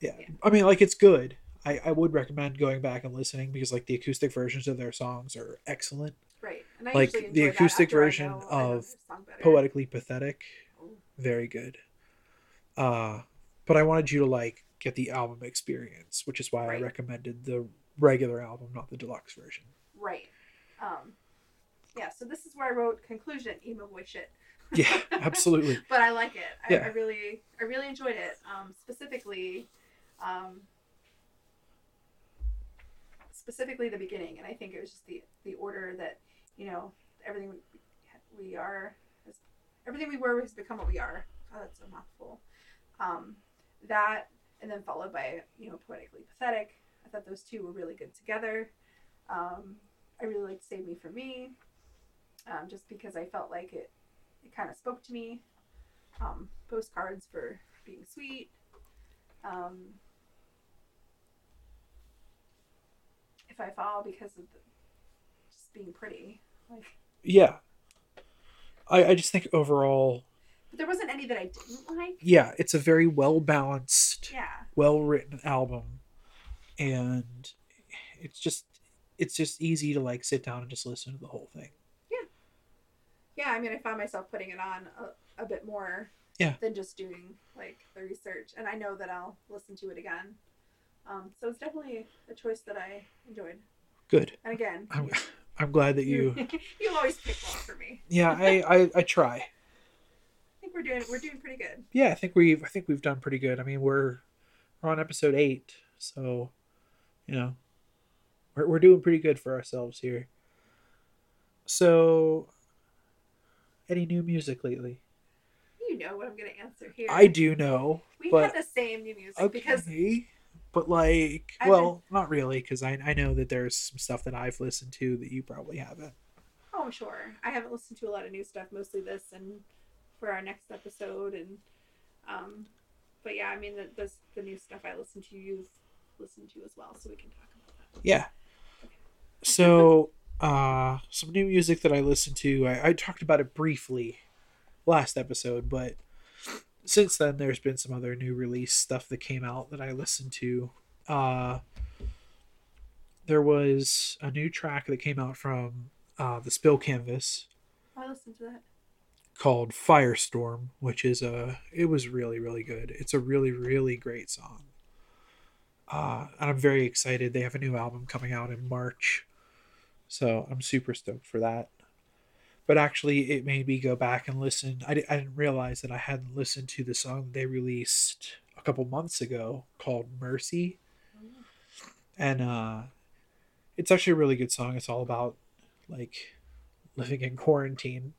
[SPEAKER 1] yeah.
[SPEAKER 2] Yeah.
[SPEAKER 1] i mean like it's good I, I would recommend going back and listening because like the acoustic versions of their songs are excellent
[SPEAKER 2] Right, and I
[SPEAKER 1] Like, the acoustic version of
[SPEAKER 2] their song better.
[SPEAKER 1] poetically pathetic
[SPEAKER 2] Oh.
[SPEAKER 1] very good uh but i wanted you to like get the album experience which is why
[SPEAKER 2] Right.
[SPEAKER 1] i recommended the regular album not the deluxe version
[SPEAKER 2] Right. Um, yeah, so this is where I wrote conclusion emo boy shit.
[SPEAKER 1] yeah absolutely
[SPEAKER 2] But I like it. I,
[SPEAKER 1] Yeah.
[SPEAKER 2] I really, I really enjoyed it. Um, specifically, um, specifically the beginning, and I think it was just the the order that you know everything we, we are, has, everything we were has become what we are. God, that's a mouthful. Um, that and then followed by you know poetically pathetic. I thought those two were really good together. Um, I really liked Save Me for Me, um, just because I felt like it it kind of spoke to me. Um, postcards for being sweet. Um, if I fall because of the, just being pretty, like
[SPEAKER 1] yeah i i just think overall
[SPEAKER 2] but there wasn't any that I didn't like.
[SPEAKER 1] yeah it's a very well balanced
[SPEAKER 2] Yeah,
[SPEAKER 1] well written album and it's just it's just easy to like sit down and just listen to the whole thing
[SPEAKER 2] yeah. Yeah. I mean, I found myself putting it on a, a bit more.
[SPEAKER 1] Yeah.
[SPEAKER 2] Than just doing like the research, and I know that I'll listen to it again. Um, so it's definitely a choice that I enjoyed.
[SPEAKER 1] good
[SPEAKER 2] And again,
[SPEAKER 1] i'm, I'm glad that you
[SPEAKER 2] you always pick one for me.
[SPEAKER 1] yeah I, I i try
[SPEAKER 2] think we're doing we're doing pretty good.
[SPEAKER 1] yeah i think we've i think we've done pretty good i mean we're we're on episode eight so you know we're, we're doing pretty good for ourselves here so any new music lately
[SPEAKER 2] You know what I'm gonna answer here.
[SPEAKER 1] i do know
[SPEAKER 2] We
[SPEAKER 1] but-
[SPEAKER 2] had the same new music
[SPEAKER 1] okay
[SPEAKER 2] because
[SPEAKER 1] but like
[SPEAKER 2] I've
[SPEAKER 1] well not really because I, I know that there's some stuff that i've listened to that you probably haven't
[SPEAKER 2] oh sure, I haven't listened to a lot of new stuff. Mostly this and for our next episode and um but yeah, I mean the, the the new stuff I listen to, you've listened to as well, so we can talk about that.
[SPEAKER 1] Yeah. So, uh, some new music that I listened to, I, I talked about it briefly last episode, but since then there's been some other new release stuff that came out that I listened to. Uh, there was a new track that came out from uh, the Spill Canvas
[SPEAKER 2] I listened to that.
[SPEAKER 1] Called Firestorm, which is a it was really really good. It's a really really great song. Uh, and I'm very excited. They have a new album coming out in March, so I'm super stoked for that. But actually, it made me go back and listen. I, I didn't realize that I hadn't listened to the song they released a couple months ago called Mercy, and uh, it's actually a really good song. It's all about like living in quarantine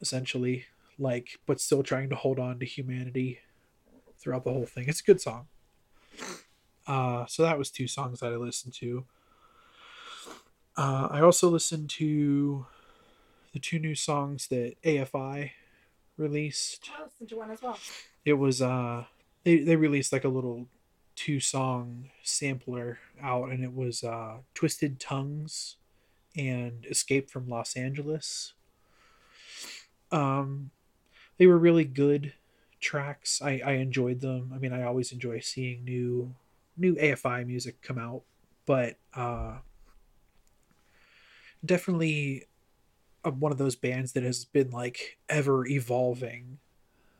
[SPEAKER 1] essentially like but still trying to hold on to humanity throughout the whole thing. It's a good song. Uh so that was two songs that i listened to. Uh i also listened to the two new songs that afi released.
[SPEAKER 2] I listened to one as well.
[SPEAKER 1] it was uh they, they released like a little two song sampler out and it was uh twisted tongues and escape from los angeles um they were really good tracks. I i enjoyed them. I mean i always enjoy seeing new new afi music come out but uh definitely one of those bands that has been like ever evolving.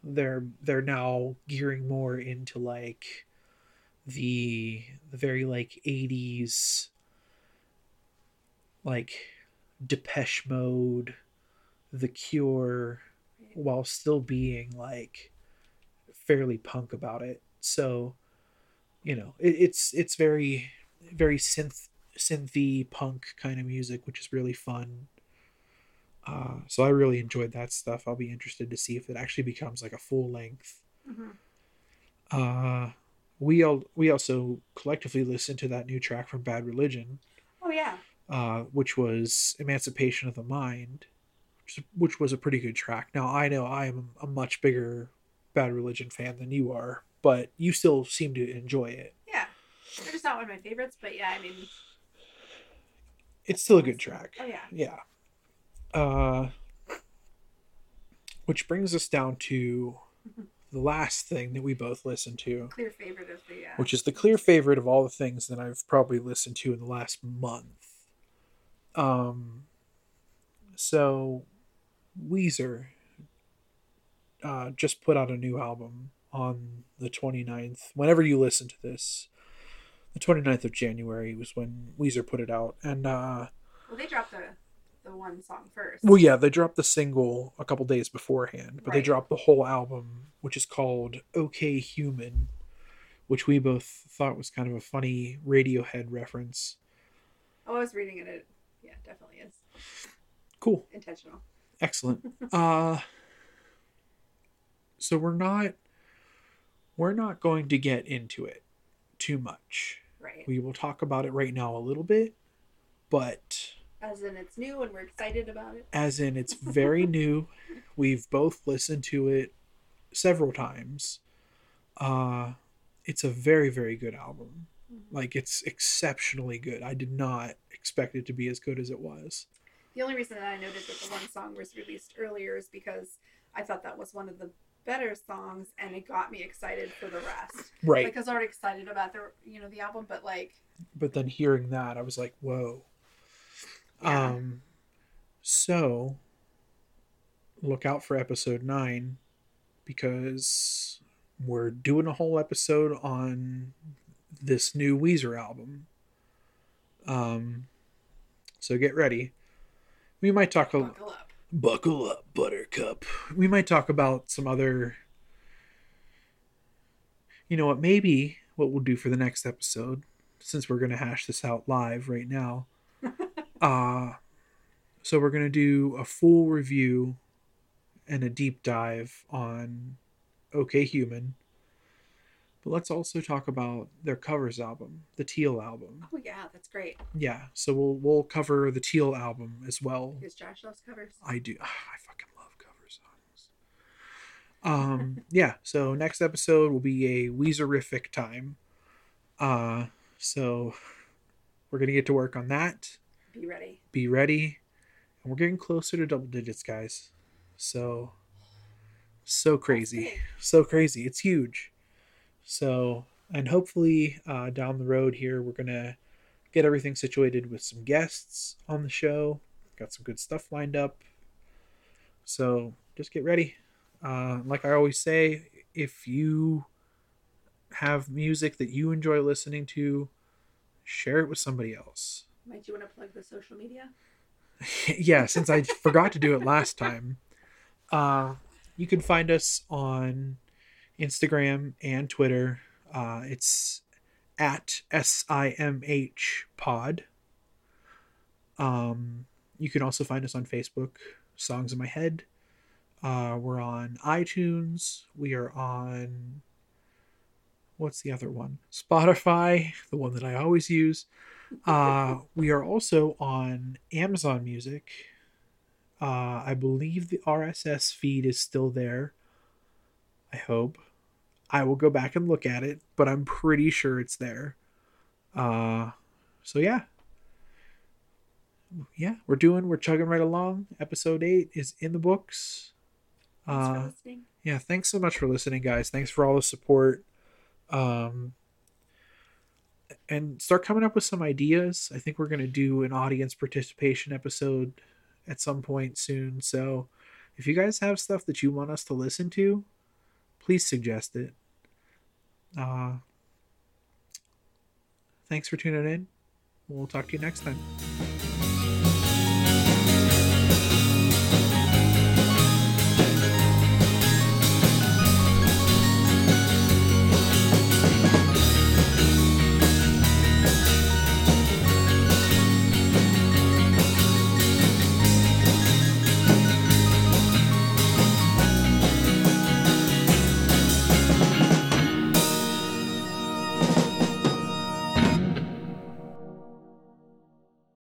[SPEAKER 1] They're they're now gearing more into like the the very like 80s like depeche mode the cure while still being like fairly punk about it so you know it, it's it's very very synth synthy punk kind of music which is really fun uh, so I really enjoyed that stuff. I'll be interested to see if it actually becomes like a full length.
[SPEAKER 2] hmm
[SPEAKER 1] Uh, we all we also collectively listened to that new track from Bad Religion,
[SPEAKER 2] Oh yeah.
[SPEAKER 1] uh, which was Emancipation of the Mind, which, was a pretty good track. Now I know I am a much bigger Bad Religion fan than you are, but you still seem to enjoy it.
[SPEAKER 2] Yeah. They're just not one of my favorites, but yeah, I mean,
[SPEAKER 1] It's still a good track.
[SPEAKER 2] oh yeah.
[SPEAKER 1] Yeah. Uh, which brings us down to the last thing that we both listened to,
[SPEAKER 2] Clear favorite of the. Uh,
[SPEAKER 1] which is the clear favorite of all the things that I've probably listened to in the last month. Um, so Weezer uh, just put out a new album on the 29th. Whenever you listen to this, the 29th of January was when Weezer put it out. And, uh,
[SPEAKER 2] well, they dropped the the one song first.
[SPEAKER 1] Well, yeah, they dropped the single a couple days beforehand, but they dropped the whole album, which is called "Okay Human," which we both thought was kind of a funny Radiohead reference.
[SPEAKER 2] Oh, I was reading it. It yeah, definitely is
[SPEAKER 1] Cool,
[SPEAKER 2] intentional.
[SPEAKER 1] Excellent. uh, so we're not we're not going to get into it too much.
[SPEAKER 2] Right.
[SPEAKER 1] We will talk about it right now a little bit, but
[SPEAKER 2] As in, it's new and we're excited about it.
[SPEAKER 1] as in it's very new. We've both listened to it several times. Uh it's a very very good album. Like it's exceptionally good. I did not expect it to be as good as it was.
[SPEAKER 2] The only reason that I noted that the one song was released earlier is because I thought that was one of the better songs, and it got me excited for the rest.
[SPEAKER 1] Right.
[SPEAKER 2] Like I was already excited about the you know the album, but like
[SPEAKER 1] but then hearing that I was like, "Whoa."
[SPEAKER 2] Yeah.
[SPEAKER 1] Um so look out for episode 9 because we're doing a whole episode on this new Weezer album. Um so get ready. We might talk a
[SPEAKER 2] buckle up.
[SPEAKER 1] buckle up buttercup. We might talk about some other you know what maybe what we'll do for the next episode since we're going to hash this out live right now. Uh so we're going to do a full review and a deep dive on okay human but let's also talk about their covers album the teal album
[SPEAKER 2] Oh yeah, that's great.
[SPEAKER 1] yeah so we'll we'll cover the teal album as well
[SPEAKER 2] Because Josh loves covers.
[SPEAKER 1] I do. I fucking love cover songs. Um, yeah. So next episode will be a Weezerific time. Uh, so we're gonna get to work on that.
[SPEAKER 2] Be ready.
[SPEAKER 1] Be ready, and we're getting closer to double digits, guys. So so crazy, so crazy. It's huge. So and hopefully uh, down the road here we're gonna get everything situated with some guests on the show. Got some good stuff lined up. So just get ready. Uh, like I always say, if you have music that you enjoy listening to, share it with somebody else.
[SPEAKER 2] Might you want to plug the social media?
[SPEAKER 1] yeah, since I forgot to do it last time, uh, you can find us on Instagram and Twitter. Uh, it's at SIMH pod. Um, you can also find us on Facebook, Songs in My Head. Uh, we're on iTunes. We are on what's the other one? Spotify, the one that I always use. Uh, we are also on Amazon Music. Uh, I believe the RSS feed is still there. I hope. I will go back and look at it, but I'm pretty sure it's there. Uh, so yeah. Yeah, we're doing, we're chugging right along. Episode 8 is in the books. Uh, yeah thanks so much for listening guys thanks for all the support um and start coming up with some ideas i think we're going to do an audience participation episode at some point soon so if you guys have stuff that you want us to listen to please suggest it. Uh thanks for tuning in. We'll talk to you next time